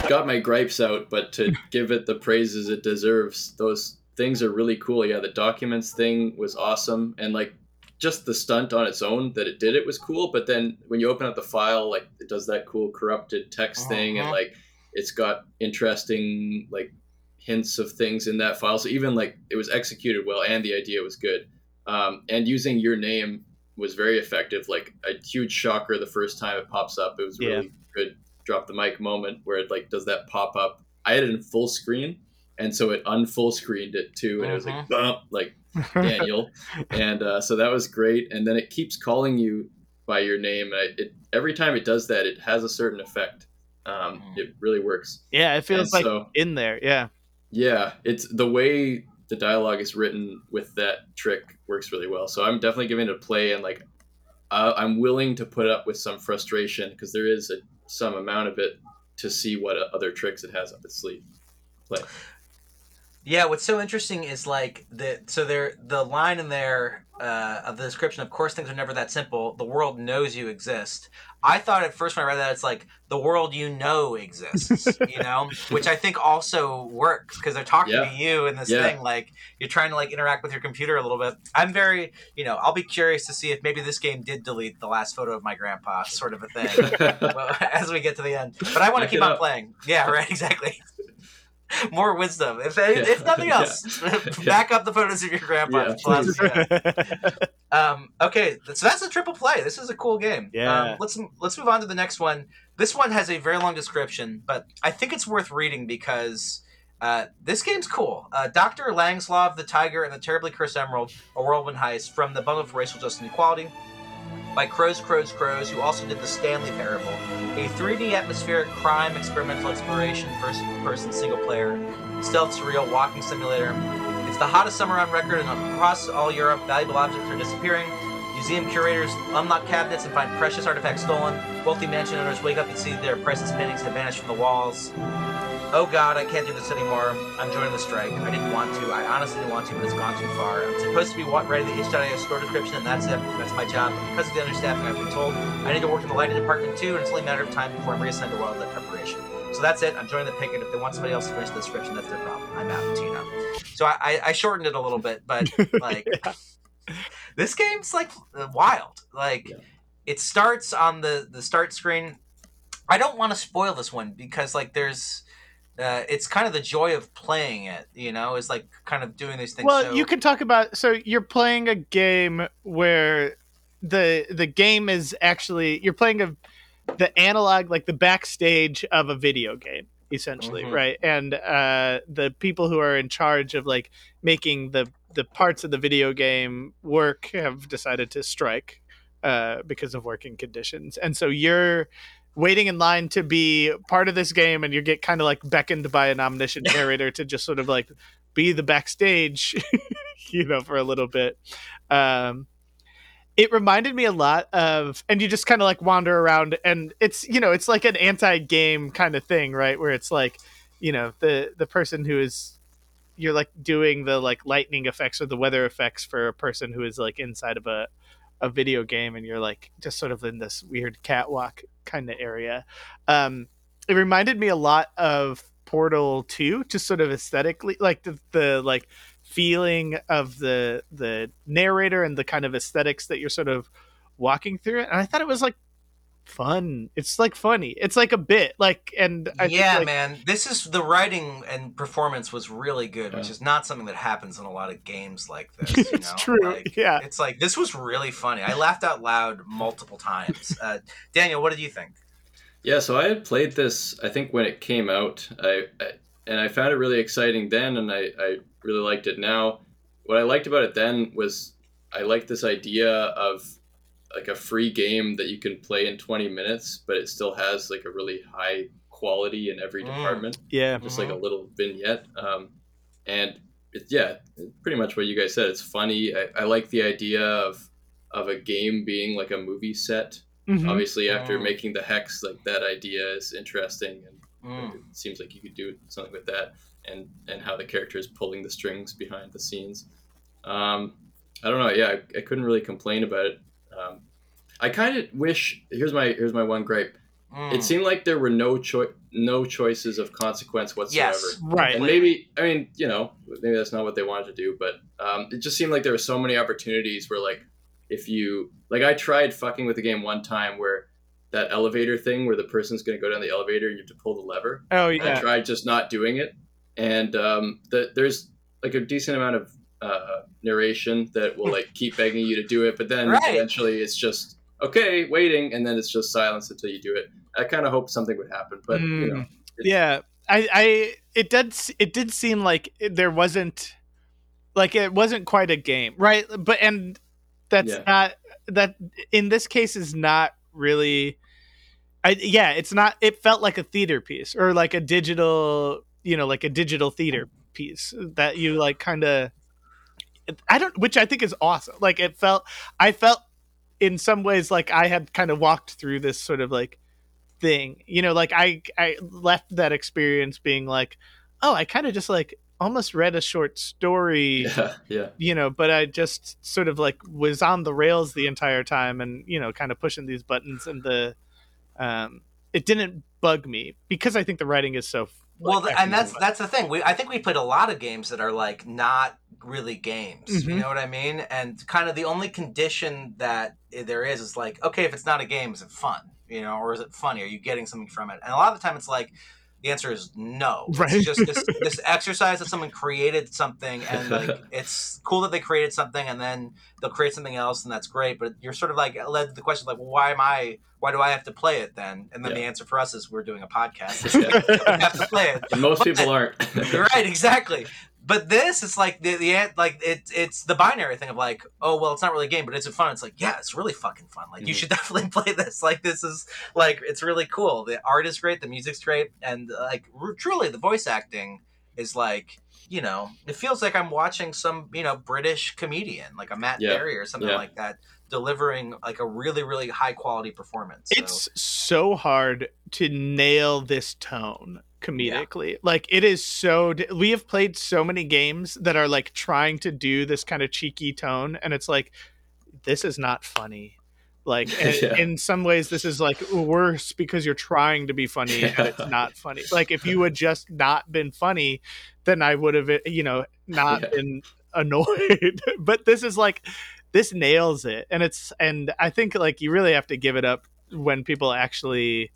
got my gripes out, but to (laughs) give it the praises it deserves, those things are really cool. Yeah, the documents thing was awesome, and like just the stunt on its own that it did it was cool. But then when you open up the file, like it does that cool corrupted text thing, and Uh-huh. like it's got interesting like hints of things in that file. So even like it was executed well, and the idea was good. Um, and using your name was very effective. Like a huge shocker the first time it pops up. It was Yeah. really good drop the mic moment where it like does that pop up. I had it in full screen, and so it unfull screened it too, and it was like bump, like Daniel, (laughs) and uh, so that was great. And then it keeps calling you by your name. And I, it every time it does that, it has a certain effect. Um, it really works. yeah, it feels And like so- in there. Yeah. Yeah, it's the way the dialogue is written with that trick works really well. So I'm definitely giving it a play, and like uh, I'm willing to put up with some frustration because there is a, some amount of it to see what other tricks it has up its sleeve. Play. Yeah, what's so interesting is like the so there the line in there uh, of the description. Of course, things are never that simple. The world knows you exist. I thought at first when I read that it's like the world you know exists, (laughs) you know, which I think also works because they're talking Yeah. to you in this Yeah. thing. Like you're trying to like interact with your computer a little bit. I'm very, you know, I'll be curious to see if maybe this game did delete the last photo of my grandpa, sort of a thing. (laughs) (laughs) as we get to the end. But I want to keep on up. playing. Yeah, right. Exactly. (laughs) More wisdom. If if nothing (laughs) Yeah. else, (laughs) back up the photos of your grandpa. Yeah, Plus. Um, okay, so that's a triple play. This is a cool game. Yeah. Um, let's let's move on to the next one. This one has a very long description, but I think it's worth reading because uh, this game's cool. Uh, Doctor Langeskov the Tiger and the Terribly Cursed Emerald: A Whirlwind Heist from the Bundle for Racial Justice and Equality by Crows Crows Crows, who also did the Stanley Parable, a 3D atmospheric crime experimental exploration first-person single-player stealth surreal walking simulator. It's the hottest summer on record, and across all Europe, valuable objects are disappearing. Museum curators unlock cabinets and find precious artifacts stolen. Wealthy mansion owners wake up and see their priceless paintings have vanished from the walls. Oh God, I can't do this anymore. I'm joining the strike. I didn't want to. I honestly didn't want to, but it's gone too far. I'm supposed to be writing the itch.io store description, and that's it. That's my job. Because of the understaffing, I've been told I need to work in the lighting department too, and it's only a matter of time before I'm reassigned to wildlife preparation. So that's it. I'm joining the picket. If they want somebody else to finish the description, that's their problem. I'm out, Tina. So I, I, I shortened it a little bit, but (laughs) like this game's like wild. Like Yeah. it starts on the the start screen. I don't want to spoil this one because like there's uh, it's kind of the joy of playing it, you know, is like kind of doing these things. well, so, you can talk about. So you're playing a game where the the game is actually you're playing a the analog like the backstage of a video game essentially Mhm. right and uh the people who are in charge of like making the the parts of the video game work have decided to strike uh because of working conditions and so you're waiting in line to be part of this game and you get kind of like beckoned by an omniscient (laughs) narrator to just sort of like be the backstage (laughs) you know for a little bit. Um it reminded me a lot of and you just kind of like wander around and it's you know it's like an anti-game kind of thing right? Where it's like you know the the person who is you're like doing the like lightning effects or the weather effects for a person who is like inside of a a video game and you're like just sort of in this weird catwalk kind of area um it reminded me a lot of portal 2 just sort of aesthetically like the, the like feeling of the the narrator and the kind of aesthetics that you're sort of walking through it. And i thought it was like fun. It's like funny. It's like a bit like and I think, yeah, like, man. This is the writing and performance was really good, which is not something that happens in a lot of games like (laughs) this. You It's know? true, Like, yeah. It's like this was really funny. I laughed out loud multiple times. Uh, Daniel, what did you think? Yeah, so I had played this. I think when it came out, I, I and I found it really exciting then, and I, I really liked it now. What I liked about it then was I liked this idea of like a free game that you can play in 20 minutes, but it still has like a really high quality in every Mm. department, yeah. just like a little vignette. Um, and it, yeah, pretty much what you guys said. It's funny. I, I like the idea of of a game being like a movie set Mhm. obviously after Mm. making the hex like that idea is interesting and Mm. it seems like you could do something with that and and how the character is pulling the strings behind the scenes um i don't know yeah i, I couldn't really complain about it um i kind of wish here's my here's my one gripe Mm. it seemed like there were no choice no choices of consequence whatsoever yes, Right. and maybe I mean you know maybe that's not what they wanted to do, but um, it just seemed like there were so many opportunities where like if you like I tried fucking with the game one time where that elevator thing where the person's going to go down the elevator and you have to pull the lever. Oh yeah. I tried just not doing it, and um, the, there's like a decent amount of uh, narration that will like (laughs) keep begging you to do it, but then Right. eventually it's just okay, waiting, and then it's just silence until you do it. I kind of hope something would happen, but you know, yeah i i it did it did seem like there wasn't like it wasn't quite a game right but and that's Yeah. not that in this case is not really i yeah it's not it felt like a theater piece or like a digital you know like a digital theater piece that you like kind of i don't which i think is awesome like it felt i felt in some ways like i had kind of walked through this sort of like thing you know like i i left that experience being like oh i kind of just like almost read a short story (laughs) yeah, yeah. you know but i just sort of like was on the rails the entire time and you know kind of pushing these buttons and the um it didn't bug me because i think the writing is so well, like, and that's that's the thing. We I think we played a lot of games that are like not really games. Mhm. You know what I mean? And kind of the only condition that there is is like, okay, if it's not a game, is it fun? You know, or is it funny? Are you getting something from it? And a lot of the time, it's like the answer is no. (laughs) Right. It's just this, this exercise that someone created something, and like (laughs) it's cool that they created something, and then they'll create something else, and that's great. But you're sort of like led to the question, like, well, why am I? Why do I have to play it then? And then Yeah. the answer for us is we're doing a podcast. Yeah. (laughs) we have to play it. And most people aren't. Right, exactly. But this is like the the like it's it's the binary thing of like, oh well, it's not really a game, but it's fun. It's like, yeah, it's really fucking fun. Like you Mhm. should (laughs) definitely play this. Like this is like it's really cool. The art is great, the music's great, and uh, like r- truly the voice acting is like you know it feels like I'm watching some you know British comedian like a Matt Yeah. Berry or something Yeah. like that delivering like a really really high quality performance. So- it's so hard to nail this tone comedically like it is so we have played so many games that are like trying to do this kind of cheeky tone and it's like this is not funny like (laughs) Yeah. in some ways this is like worse because you're trying to be funny and it's not funny like if you had just not been funny then i would have eh, you know not Yeah. been annoyed (laughs) but this is like this nails it. And it's and i think like you really have to give it up when people actually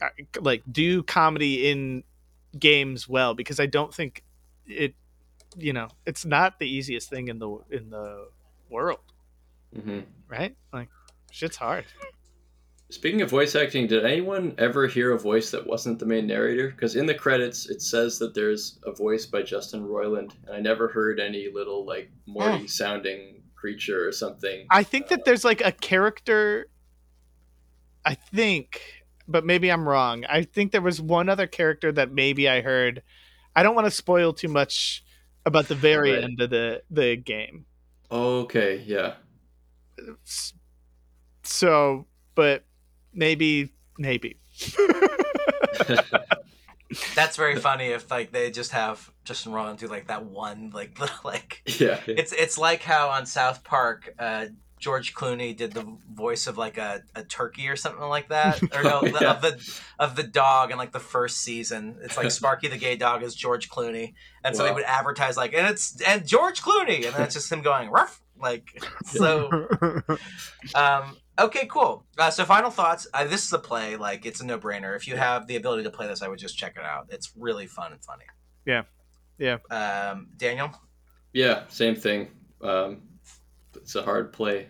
uh, like do comedy in games well because i don't think it you know it's not the easiest thing in the in the world. Hmm right? Like shit's hard. Speaking of voice acting, did anyone ever hear a voice that wasn't the main narrator? Because in the credits, it says that there's a voice by Justin Roiland, and I never heard any little like Morty sounding creature or something. i think that there's like a character i think but maybe i'm wrong i think there was one other character that maybe i heard i don't want to spoil too much about the very Right. end of the the game Okay, yeah. So but maybe maybe (laughs) (laughs) that's very funny if like they just have Justin Roiland do like that one like (laughs) little like yeah. It's it's like how on South Park, uh, George Clooney did the voice of like a, a turkey or something like that, or no, (laughs) Oh, the- yeah. of the of the dog in like the first season. It's like Sparky the gay dog is George Clooney, and so they would advertise like, and it's and George Clooney, and then it's just him going ruff. Like so. (laughs) Um, okay, cool. Uh, so final thoughts. Uh, this is a play. Like it's a no brainer. If you have the ability to play this, I would just check it out. It's really fun and funny. Yeah. Yeah. Um, Daniel. Yeah, same thing. Um, it's a hard play.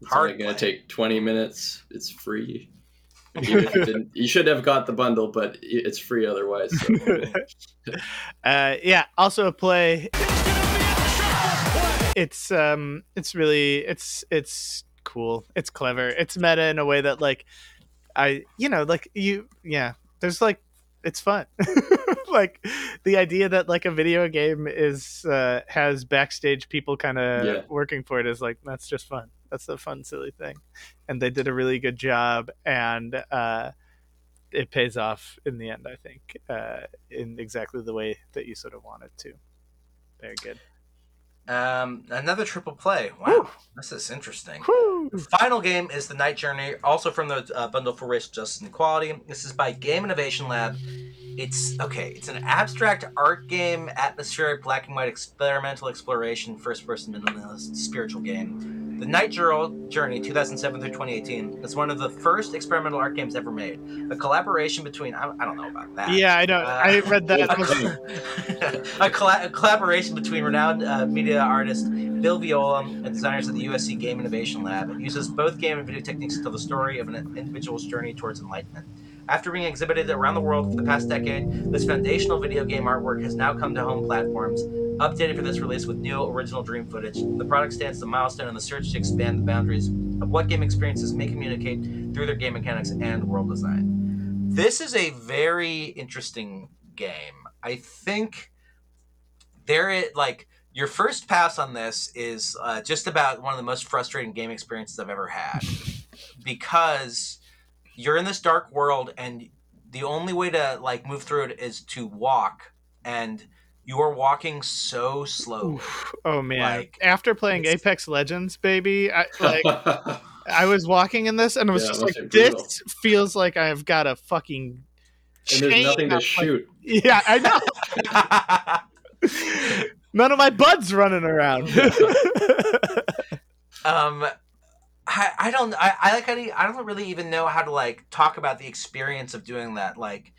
It's Hard only going to take 20 minutes. It's free. You, (laughs) didn't, you should have got the bundle, but it's free otherwise. So. (laughs) uh, yeah. Also a play. It's um, it's really it's it's cool. It's clever. It's meta in a way that like, I you know like you yeah. There's like it's fun. (laughs) like the idea that like a video game is uh, has backstage people kind of Yeah. working for it is like that's just fun. That's a fun silly thing, and they did a really good job, and uh, it pays off in the end. I think uh, in exactly the way that you sort of wanted to. Very good. Um, another triple play. Wow, Whew. this is interesting. The final game is The Night Journey, also from the uh, Bundle for Racial Justice and Equality. This is by Game Innovation Lab. It's okay. It's an abstract art game, atmospheric black and white experimental exploration, first-person minimalist spiritual game. The Night Journey, 2007 through 2018, is one of the first experimental art games ever made. A collaboration between I, I don't know about that. Yeah, I know. Uh, I read that. (laughs) (laughs) a, colla- a collaboration between renowned uh, media artist Bill Viola and designers at the USC Game Innovation Lab. It uses both game and video techniques to tell the story of an individual's journey towards enlightenment. After being exhibited around the world for the past decade, this foundational video game artwork has now come to home platforms, updated for this release with new original dream footage. The product stands as a milestone in the search to expand the boundaries of what game experiences may communicate through their game mechanics and world design. This is a very interesting game. I think there it like your first pass on this is uh, just about one of the most frustrating game experiences I've ever had because you're in this dark world and the only way to like move through it is to walk and you are walking so slowly. Oof. Oh man! Like, After playing it's- Apex Legends, baby, I, (laughs) like I was walking in this and I was Yeah, just like, must be brutal. this feels like I've got a fucking. and there's chain nothing to up my- shoot. (laughs) Yeah, I know. (laughs) None of my buds running around. um I, I don't I, I like I, I don't really even know how to like talk about the experience of doing that like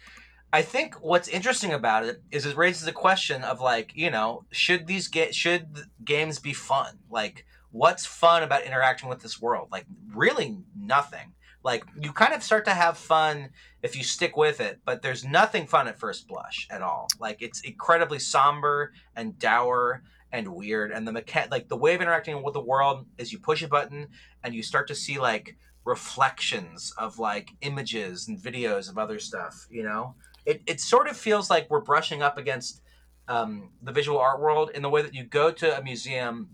I think what's interesting about it is it raises the question of like you know should these get should games be fun? Like what's fun about interacting with this world? Like really nothing. Like you kind of start to have fun if you stick with it but there's nothing fun at first blush at all. Like it's incredibly somber and dour and weird and the mecha- like the way of interacting with the world is you push a button and you start to see like reflections of like images and videos of other stuff you know it, it sort of feels like we're brushing up against um, the visual art world in the way that you go to a museum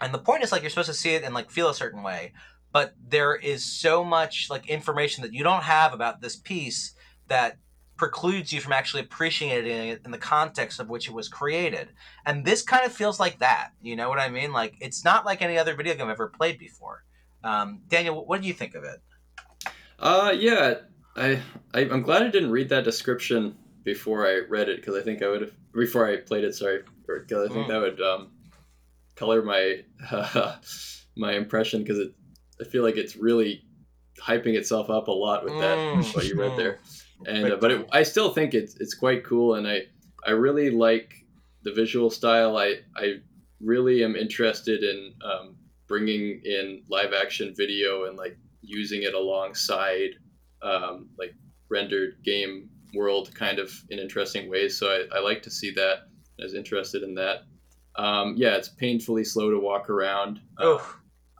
and the point is like you're supposed to see it and like feel a certain way but there is so much like information that you don't have about this piece that precludes you from actually appreciating it in the context of which it was created and this kind of feels like that you know what i mean? Like it's not like any other video game i've ever played before. Um, daniel what do you think of it? Uh, yeah, I, I I'm glad I didn't read that description before I read it because I think I would have before I played it. Sorry, because I think Mm. that would um, color my (laughs) my impression because it I feel like it's really hyping itself up a lot with that Mm, what you read there. And uh, but it. I still think it's it's quite cool, and I I really like the visual style. I I really am interested in um, bringing in live action video and like using it alongside um, like rendered game world kind of in interesting ways. So I, I like to see that. I was interested in that. Um, yeah, it's painfully slow to walk around. Uh,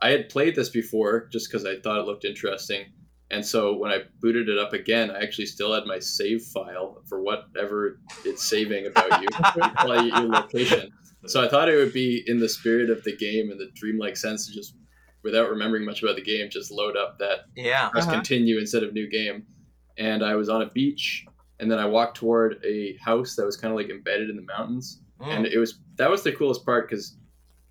I had played this before just because I thought it looked interesting. And so when I booted it up again, I actually still had my save file for whatever it's saving about you, (laughs) your location. So I thought it would be in the spirit of the game and the dreamlike sense to just, without remembering much about the game, just load up that yeah press Uh-huh. continue instead of new game. And I was on a beach, and then I walked toward a house that was kind of like embedded in the mountains Mm. and it was that was the coolest part because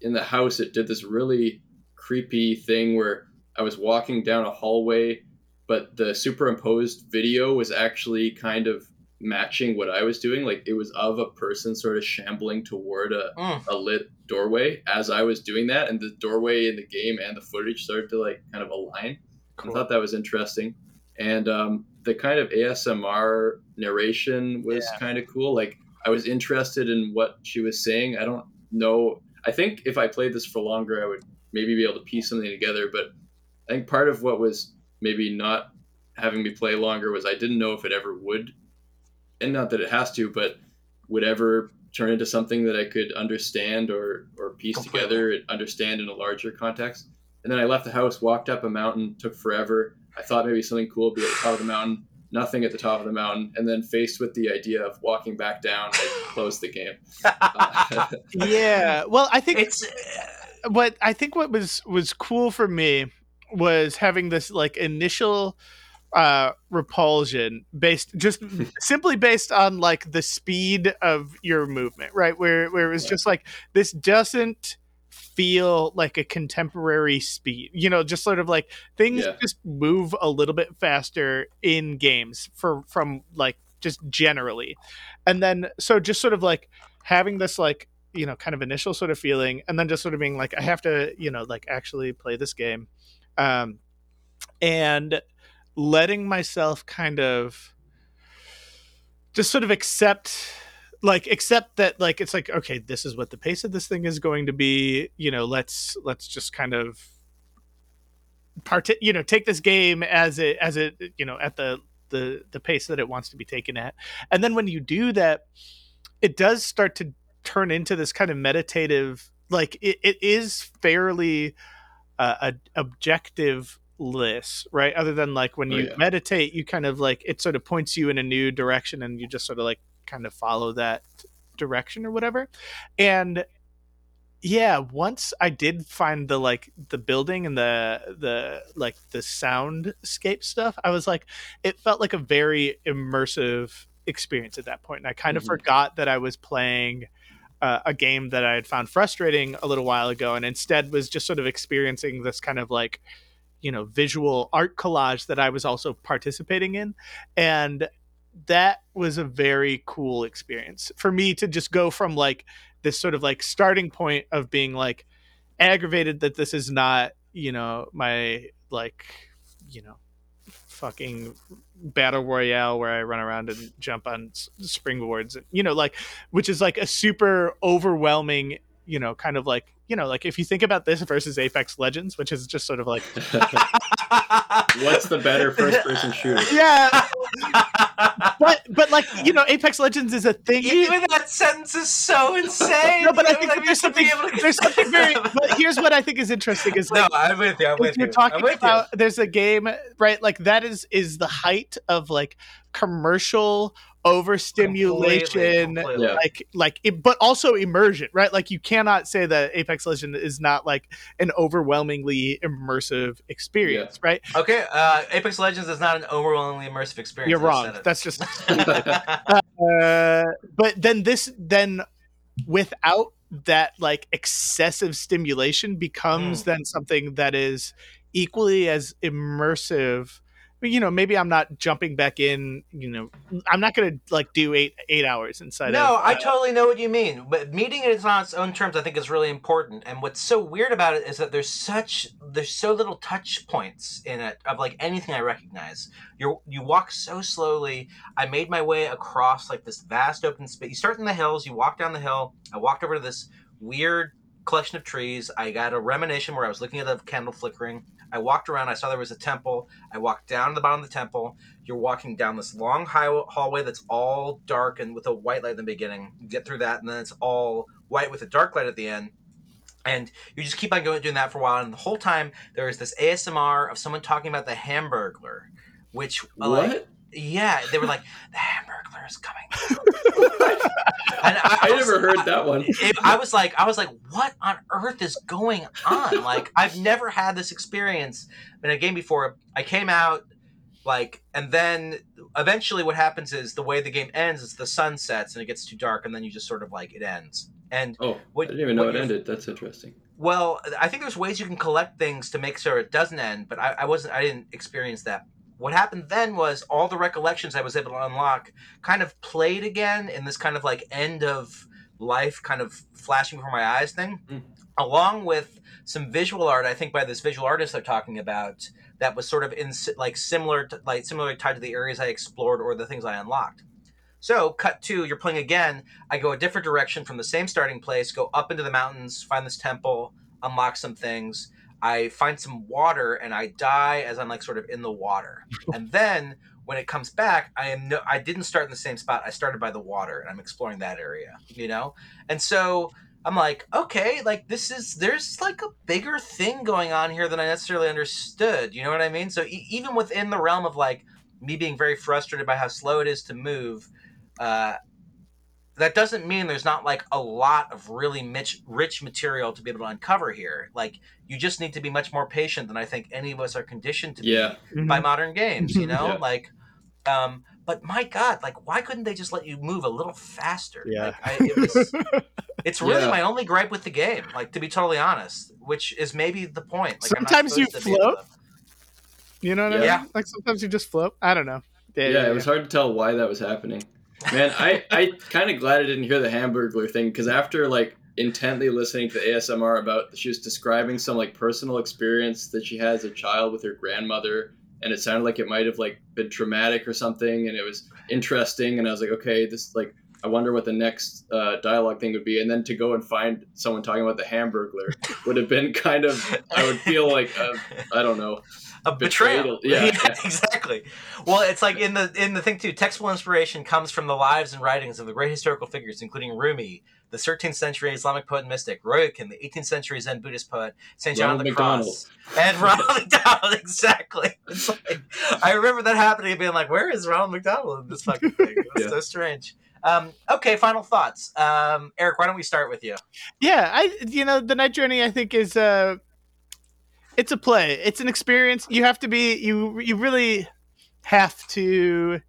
in the house it did this really creepy thing where I was walking down a hallway, but the superimposed video was actually kind of matching what I was doing. Like it was of a person sort of shambling toward a, Mm. a lit doorway as I was doing that, and the doorway in the game and the footage started to like kind of align. I thought that was interesting, and um, the kind of ASMR narration was Yeah. kind of cool. Like I was interested in what she was saying. I don't know. I think if I played this for longer, I would maybe be able to piece something together. But I think part of what was maybe not having me play longer was I didn't know if it ever would, and not that it has to, but would ever turn into something that I could understand or or piece Completely. together and understand in a larger context. And then I left the house, walked up a mountain, took forever. I thought maybe something cool would be at the top of the mountain. Nothing at the top of the mountain, and then faced with the idea of walking back down, I closed the game. Uh, (laughs) (laughs) yeah. Well, I think it's what I think what was was cool for me was having this like initial uh repulsion based just (laughs) simply based on like the speed of your movement right where where it was Yeah. just like this doesn't feel like a contemporary speed you know just sort of like things Yeah. just move a little bit faster in games for from like just generally and then so just sort of like having this like you know kind of initial sort of feeling and then just sort of being like i have to you know like actually play this game um and letting myself kind of just sort of accept like accept that like it's like okay this is what the pace of this thing is going to be you know let's let's just kind of part you know take this game as it as it you know at the the the pace that it wants to be taken at. And then when you do that it does start to turn into this kind of meditative like it, it is fairly uh, a, objective list right other than like when Oh, you yeah. meditate you kind of like it sort of points you in a new direction and you just sort of like kind of follow that direction or whatever and yeah once i did find the like the building and the the like the soundscape stuff i was like it felt like a very immersive experience at that point and i kind of Mhm. forgot that i was playing uh, a game that i had found frustrating a little while ago and instead was just sort of experiencing this kind of like you know visual art collage that i was also participating in. And that was a very cool experience for me to just go from like this sort of like starting point of being like aggravated that this is not you know my like you know fucking battle royale where i run around and jump on springboards you know like which is like a super overwhelming you know kind of like you know like if you think about this versus apex legends which is just sort of like (laughs) What's the better first person shooter? (laughs) yeah but but like you know apex legends is a thing Even that sentence is so insane. (laughs) no, but I think know, that there's something able to- there's something very. But here's what I think is interesting is no, I'm with you. I'm with you're you. talking I'm with about there's a game right like that is is the height of like commercial you. Overstimulation Completely, completely. Like like it, but also immersion right like you cannot say that apex legend is not like an overwhelmingly immersive experience right Okay, uh, Apex Legends is not an overwhelmingly immersive experience. you're wrong that's just (laughs) uh, but then this then without that like excessive stimulation becomes Mm. then something that is equally as immersive But, you know maybe i'm not jumping back in you know i'm not gonna like do eight eight hours inside no, of, I uh, totally know what you mean. But meeting it on its own terms, I think, is really important. And what's so weird about it is that there's such there's so little touch points in it of like anything I recognize. You you walk so slowly. I made my way across like this vast open space. You start in the hills. You walk down the hill. I walked over to this weird collection of trees. I got a remanation where I was looking at a candle flickering. I walked around. I saw there was a temple. I walked down to the bottom of the temple. You're walking down this long high- hallway that's all dark and with a white light in the beginning. You get through that, and then it's all white with a dark light at the end. And you just keep on going doing that for a while. And the whole time there is this ASMR of someone talking about the Hamburglar, which uh, like what? Yeah, they were like the Hamburglar is coming. (laughs) and I, I was- never heard that one. (laughs) it, I was like, I was like, what on earth is going on? Like, I've never had this experience in a game before. I came out, like, and then eventually, what happens is the way the game ends is the sun sets and it gets too dark, and then you just sort of like it ends. And Oh, What- I didn't even know it ended. That's interesting. well, I think there's ways you can collect things to make sure it doesn't end, but I, I wasn't, I didn't experience that. What happened then was all the recollections I was able to unlock kind of played again in this kind of like end of life kind of flashing before my eyes thing, Mm. along with some visual art. I think by this visual artist they're talking about that was sort of in like similar to, like similarly tied to the areas I explored or the things I unlocked. So, cut to you're playing again. I go a different direction from the same starting place, go up into the mountains, find this temple, unlock some things. I find some water and I die as I'm like sort of in the water. (laughs) and then when it comes back, I am no I didn't start in the same spot. I started by the water and I'm exploring that area, you know? And so I'm like, okay, like this is there's like a bigger thing going on here than I necessarily understood. You know what I mean? So e- even within the realm of like me being very frustrated by how slow it is to move, uh, that doesn't mean there's not like a lot of really rich, rich material to be able to uncover here. Like you just need to be much more patient than I think any of us are conditioned to Yeah. be by modern games. You know, Yeah. like, um, but my God, like, why couldn't they just let you move a little faster? Yeah. Like, I, it was, (laughs) it's really Yeah. my only gripe with the game. Like, to be totally honest, which is maybe the point. Like, Sometimes you supposed to be able float. You know what I Yeah. mean? Like sometimes you just float. I don't know. Yeah, it was hard to tell why that was happening. Man, I I kind of glad I didn't hear the Hamburglar thing because after like intently listening to the ASMR about she was describing some like personal experience that she had as a child with her grandmother and it sounded like it might have like been traumatic or something and it was interesting and I was like okay this like I wonder what the next uh, dialogue thing would be. And then to go and find someone talking about the Hamburglar would have been kind of I would feel like uh, I don't know a betrayal. Betrayal, (laughs) yeah, (laughs) yeah. exactly. Well, it's like in the in the thing too. Textual inspiration comes from the lives and writings of the great historical figures, including Rumi, the 13th century Islamic poet and mystic, Ryokan, the 18th century Zen Buddhist poet, Saint John Ronald of the Cross, and (laughs) Ronald McDonald. Exactly. It's like I remember that happening and being like, "Where is Ronald McDonald in this fucking thing?" It was Yeah. so strange. Um, okay, final thoughts. Um, Eric, why don't we start with you? Yeah, I you know the night journey I think is uh it's a play. It's an experience. You have to be you you really have to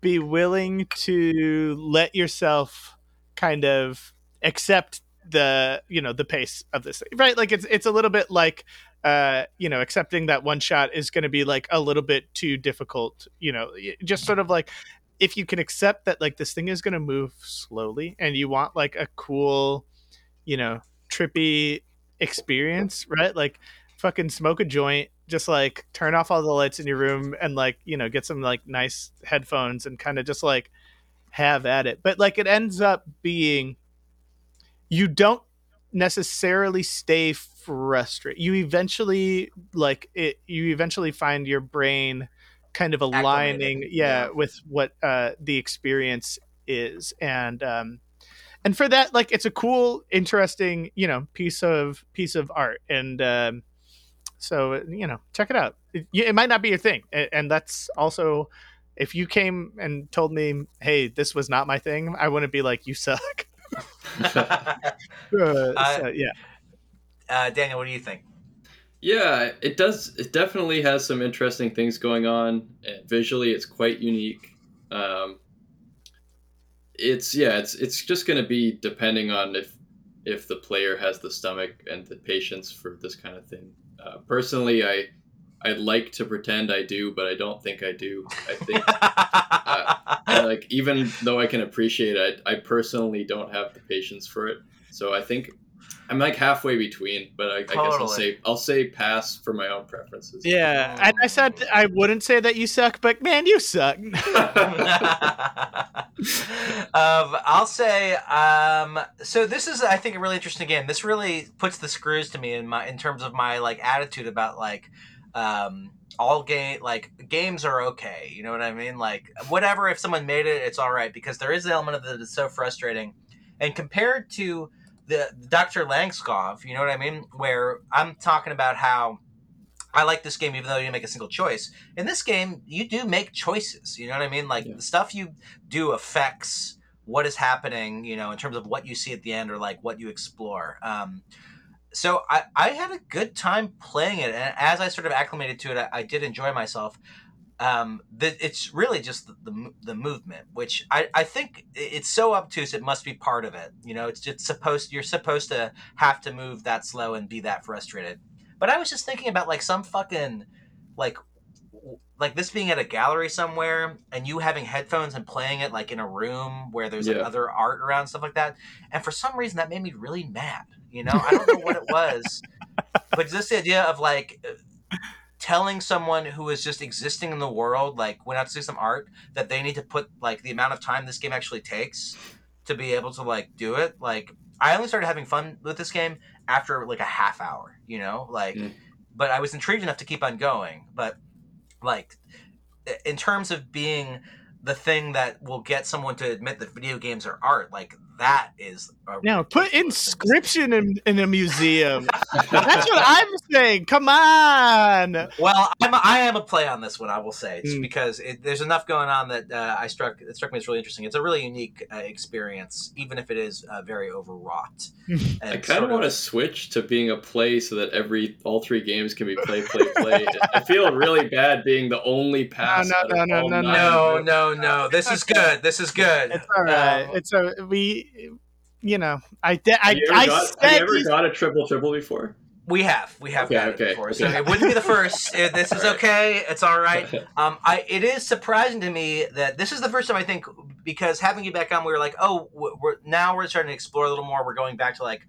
be willing to let yourself kind of accept the you know the pace of this right like it's it's a little bit like uh you know accepting that OneShot is going to be like a little bit too difficult you know just sort of like if you can accept that like this thing is going to move slowly and you want like a cool you know trippy experience right like fucking smoke a joint just like turn off all the lights in your room and like you know get some like nice headphones and kind of just like have at it. But like it ends up being you don't necessarily stay frustrated. You eventually like it you eventually find your brain kind of aligning yeah, yeah. with what uh the experience is. And um and for that like it's a cool interesting you know piece of piece of art. And um so you know check it out it, it might not be your thing and, and that's also if you came and told me hey this was not my thing i wouldn't be like you suck (laughs) (laughs) uh, so, yeah uh, Daniel, what do you think? Yeah, it does. It definitely has some interesting things going on. And visually, it's quite unique. Um, it's yeah, it's it's just going to be depending on if if the player has the stomach and the patience for this kind of thing. Uh, personally, I I'd like to pretend I do, but I don't think I do. I think (laughs) I, like even though I can appreciate it, I, I personally don't have the patience for it. So I think I'm like halfway between, but I, I guess I'll say I'll say pass for my own preferences. yeah and i said i wouldn't say that you suck but man you suck (laughs) (laughs) um, I'll say um, so. This is, I think, a really interesting game. This really puts the screws to me in my in terms of my like attitude about like um, all game like games are okay. You know what I mean? Like whatever. If someone made it, it's all right because there is an element of it that's so frustrating. And compared to the Dr. Langeskov, you know what I mean? Where I'm talking about how I like this game even though you didn't make a single choice. In this game, you do make choices. You know what I mean? Like Yeah. the stuff you do affects what is happening. You know, in terms of what you see at the end or like what you explore. Um, so I, I had a good time playing it, and as I sort of acclimated to it, I, I did enjoy myself. Um, the, it's really just the, the the movement, which I, I think it's so obtuse. It must be part of it. You know, it's just supposed you're supposed to have to move that slow and be that frustrated. But I was just thinking about like some fucking like like this being at a gallery somewhere and you having headphones and playing it like in a room where there's like other art around stuff like that and for some reason that made me really mad you know i don't know what it (laughs) was but just the idea of like uh, telling someone who is just existing in the world like went out to see some art that they need to put like the amount of time this game actually takes to be able to like do it like i only started having fun with this game after like a half hour you know like Mm. but i was intrigued enough to keep on going but like in terms of being the thing that will get someone to admit that video games are art like that is Now put ridiculous thing to say. inscription in, in a museum. That's what I'm saying. Come on. Well, I'm a, I am a play on this one. I will say, just Mm. because it, there's enough going on that uh, I struck it struck me as really interesting. It's a really unique uh, experience, even if it is uh, very overwrought. (laughs) And I kind of want to switch to being a play so that every all three games can be play, play, play. I feel really bad being the only pass. no, out of no, no, all no, nine. No, no, no. This is good. This is good. It's all right. Um, it's a we. You know, I de- I, you I got, have said you ever got a triple triple before? We have, we have Okay, got okay, it before, so it wouldn't be the first. (laughs) This is All right. okay. It's all right. (laughs) Um, I it is surprising to me that this is the first time I think because having you back on, we were like, oh, we're we're- now we're starting to explore a little more. We're going back to like,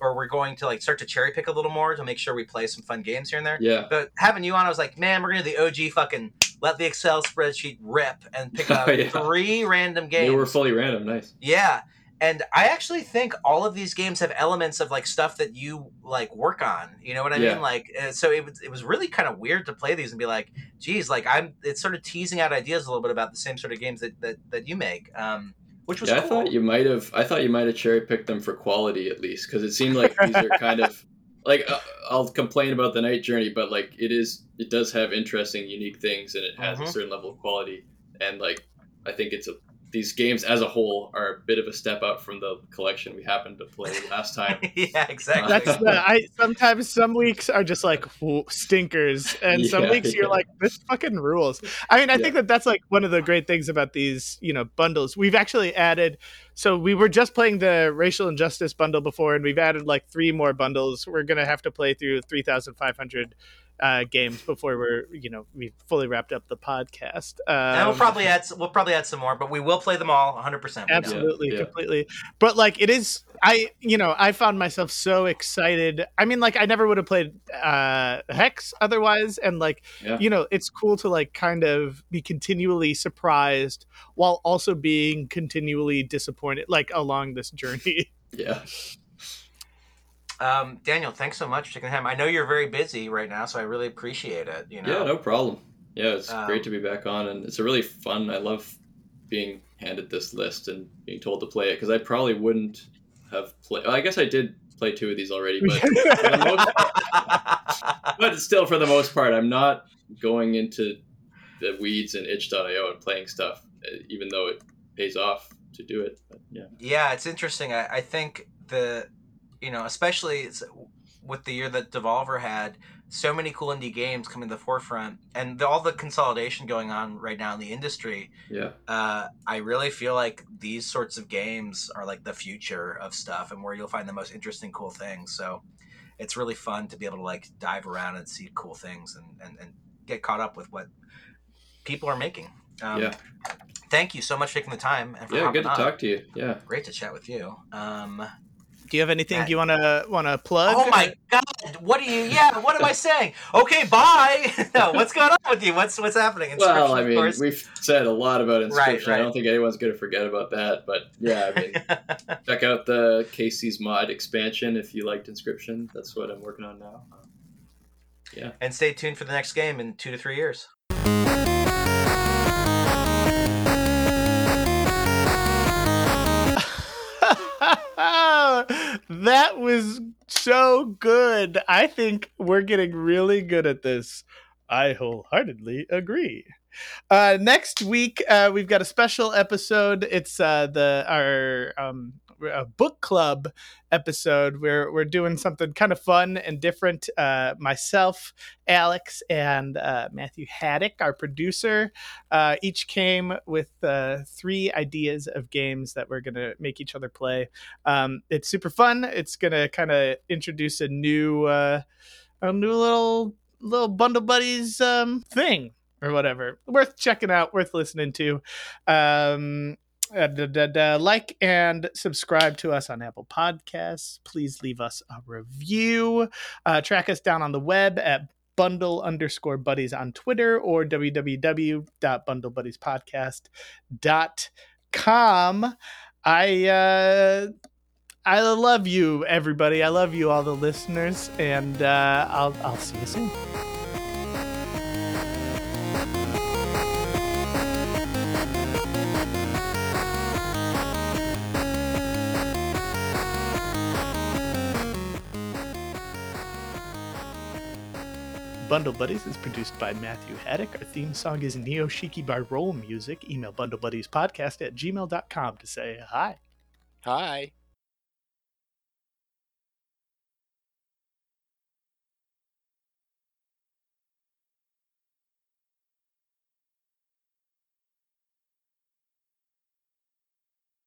or we're going to like start to cherry pick a little more to make sure we play some fun games here and there. yeah. But having you on, I was like, man, we're gonna do the OG fucking let the Excel spreadsheet rip and pick (laughs) up Oh, yeah. three random games. They were fully random. Nice. Yeah. And I actually think all of these games have elements of like stuff that you like work on. You know what I Yeah. mean? Like, uh, so it was it was really kind of weird to play these and be like, geez, like I'm. It's sort of teasing out ideas a little bit about the same sort of games that that, that you make, um, which was Yeah, I thought you might have. I thought you might have cherry picked them for quality at least, because it seemed like these are kind of (laughs) like uh, I'll complain about the night journey, but like it is, it does have interesting, unique things, and it has Mhm. a certain level of quality. And like I think it's a these games as a whole are a bit of a step up from the collection we happened to play (laughs) last time. (laughs) yeah, exactly. That's the I sometimes some weeks are just like stinkers, and some Yeah, weeks you're yeah. like this fucking rules. I mean, I Yeah. think that that's like one of the great things about these you know bundles. We've actually added. So we were just playing the racial injustice bundle before, and we've added like three more bundles. We're gonna have to play through three thousand five hundred uh, games before we're you know we fully wrapped up the podcast. Um, and we'll probably add s- we'll probably add some more, but we will play them all 100. percent absolutely Yeah, yeah. completely but like it is i you know i found myself so excited i mean like i never would have played uh hex otherwise and like Yeah. you know it's cool to like kind of be continually surprised while also being continually disappointed like along this journey Yeah, (laughs) Um, Daniel, thanks so much for taking the time. I know you're very busy right now, so I really appreciate it. You know, yeah, no problem. Yeah, it's Um, great to be back on, and it's a really fun. I love being handed this list and being told to play it because I probably wouldn't have played. I guess I did play two of these already, but (laughs) most but still, for the most part, I'm not going into the weeds and itch.io and playing stuff, even though it pays off to do it. But yeah, Yeah, it's interesting. I, I think the, you know, especially with the year that Devolver had, so many cool indie games coming to the forefront, and the, all the consolidation going on right now in the industry. yeah, Uh, I really feel like these sorts of games are like the future of stuff, and where you'll find the most interesting, cool things. So, it's really fun to be able to like dive around and see cool things and and, and get caught up with what people are making. Um, yeah, Thank you so much for taking the time and for yeah. Good to on. talk to you. Yeah. Great to chat with you. Um, do you have anything Matt. you want to want to plug oh my god, what are you? Yeah, what am I saying? Okay, bye. (laughs) no, what's going on with you? What's what's happening? Well, I Inscription, of mean, we've said a lot about inscription. I right. don't think anyone's going to forget about that. But yeah, I mean, (laughs) check out the Kaycee's mod expansion if you liked inscription. That's what I'm working on now. Um, yeah, and stay tuned for the next game in two to three years. That was so good. I think we're getting really good at this. I wholeheartedly agree. Uh, next week, uh, we've got a special episode. It's uh, the our um, a book club episode where we're doing something kind of fun and different. Uh, myself, Alex, and uh, Matthew Haddock, our producer, uh, each came with uh, three ideas of games that we're to make each other play. Um, it's super fun. It's to kind of introduce a new, uh, a new little little bundle buddies um, thing. or whatever. Worth checking out, worth listening to. Um, da, da, da, like and subscribe to us on Apple Podcasts. Please leave us a review. Uh, track us down on the web at bundle underscore buddies on Twitter or www.bundlebuddiespodcast.com. I uh, I love you, everybody. I love you, all the listeners, and uh, I'll I'll see you soon. Bundle Buddies is produced by Matthew Haddock. Our theme song is Neo Shiki by Roll Music. Email bundlebuddiespodcast at gmail.com to say hi. Hi.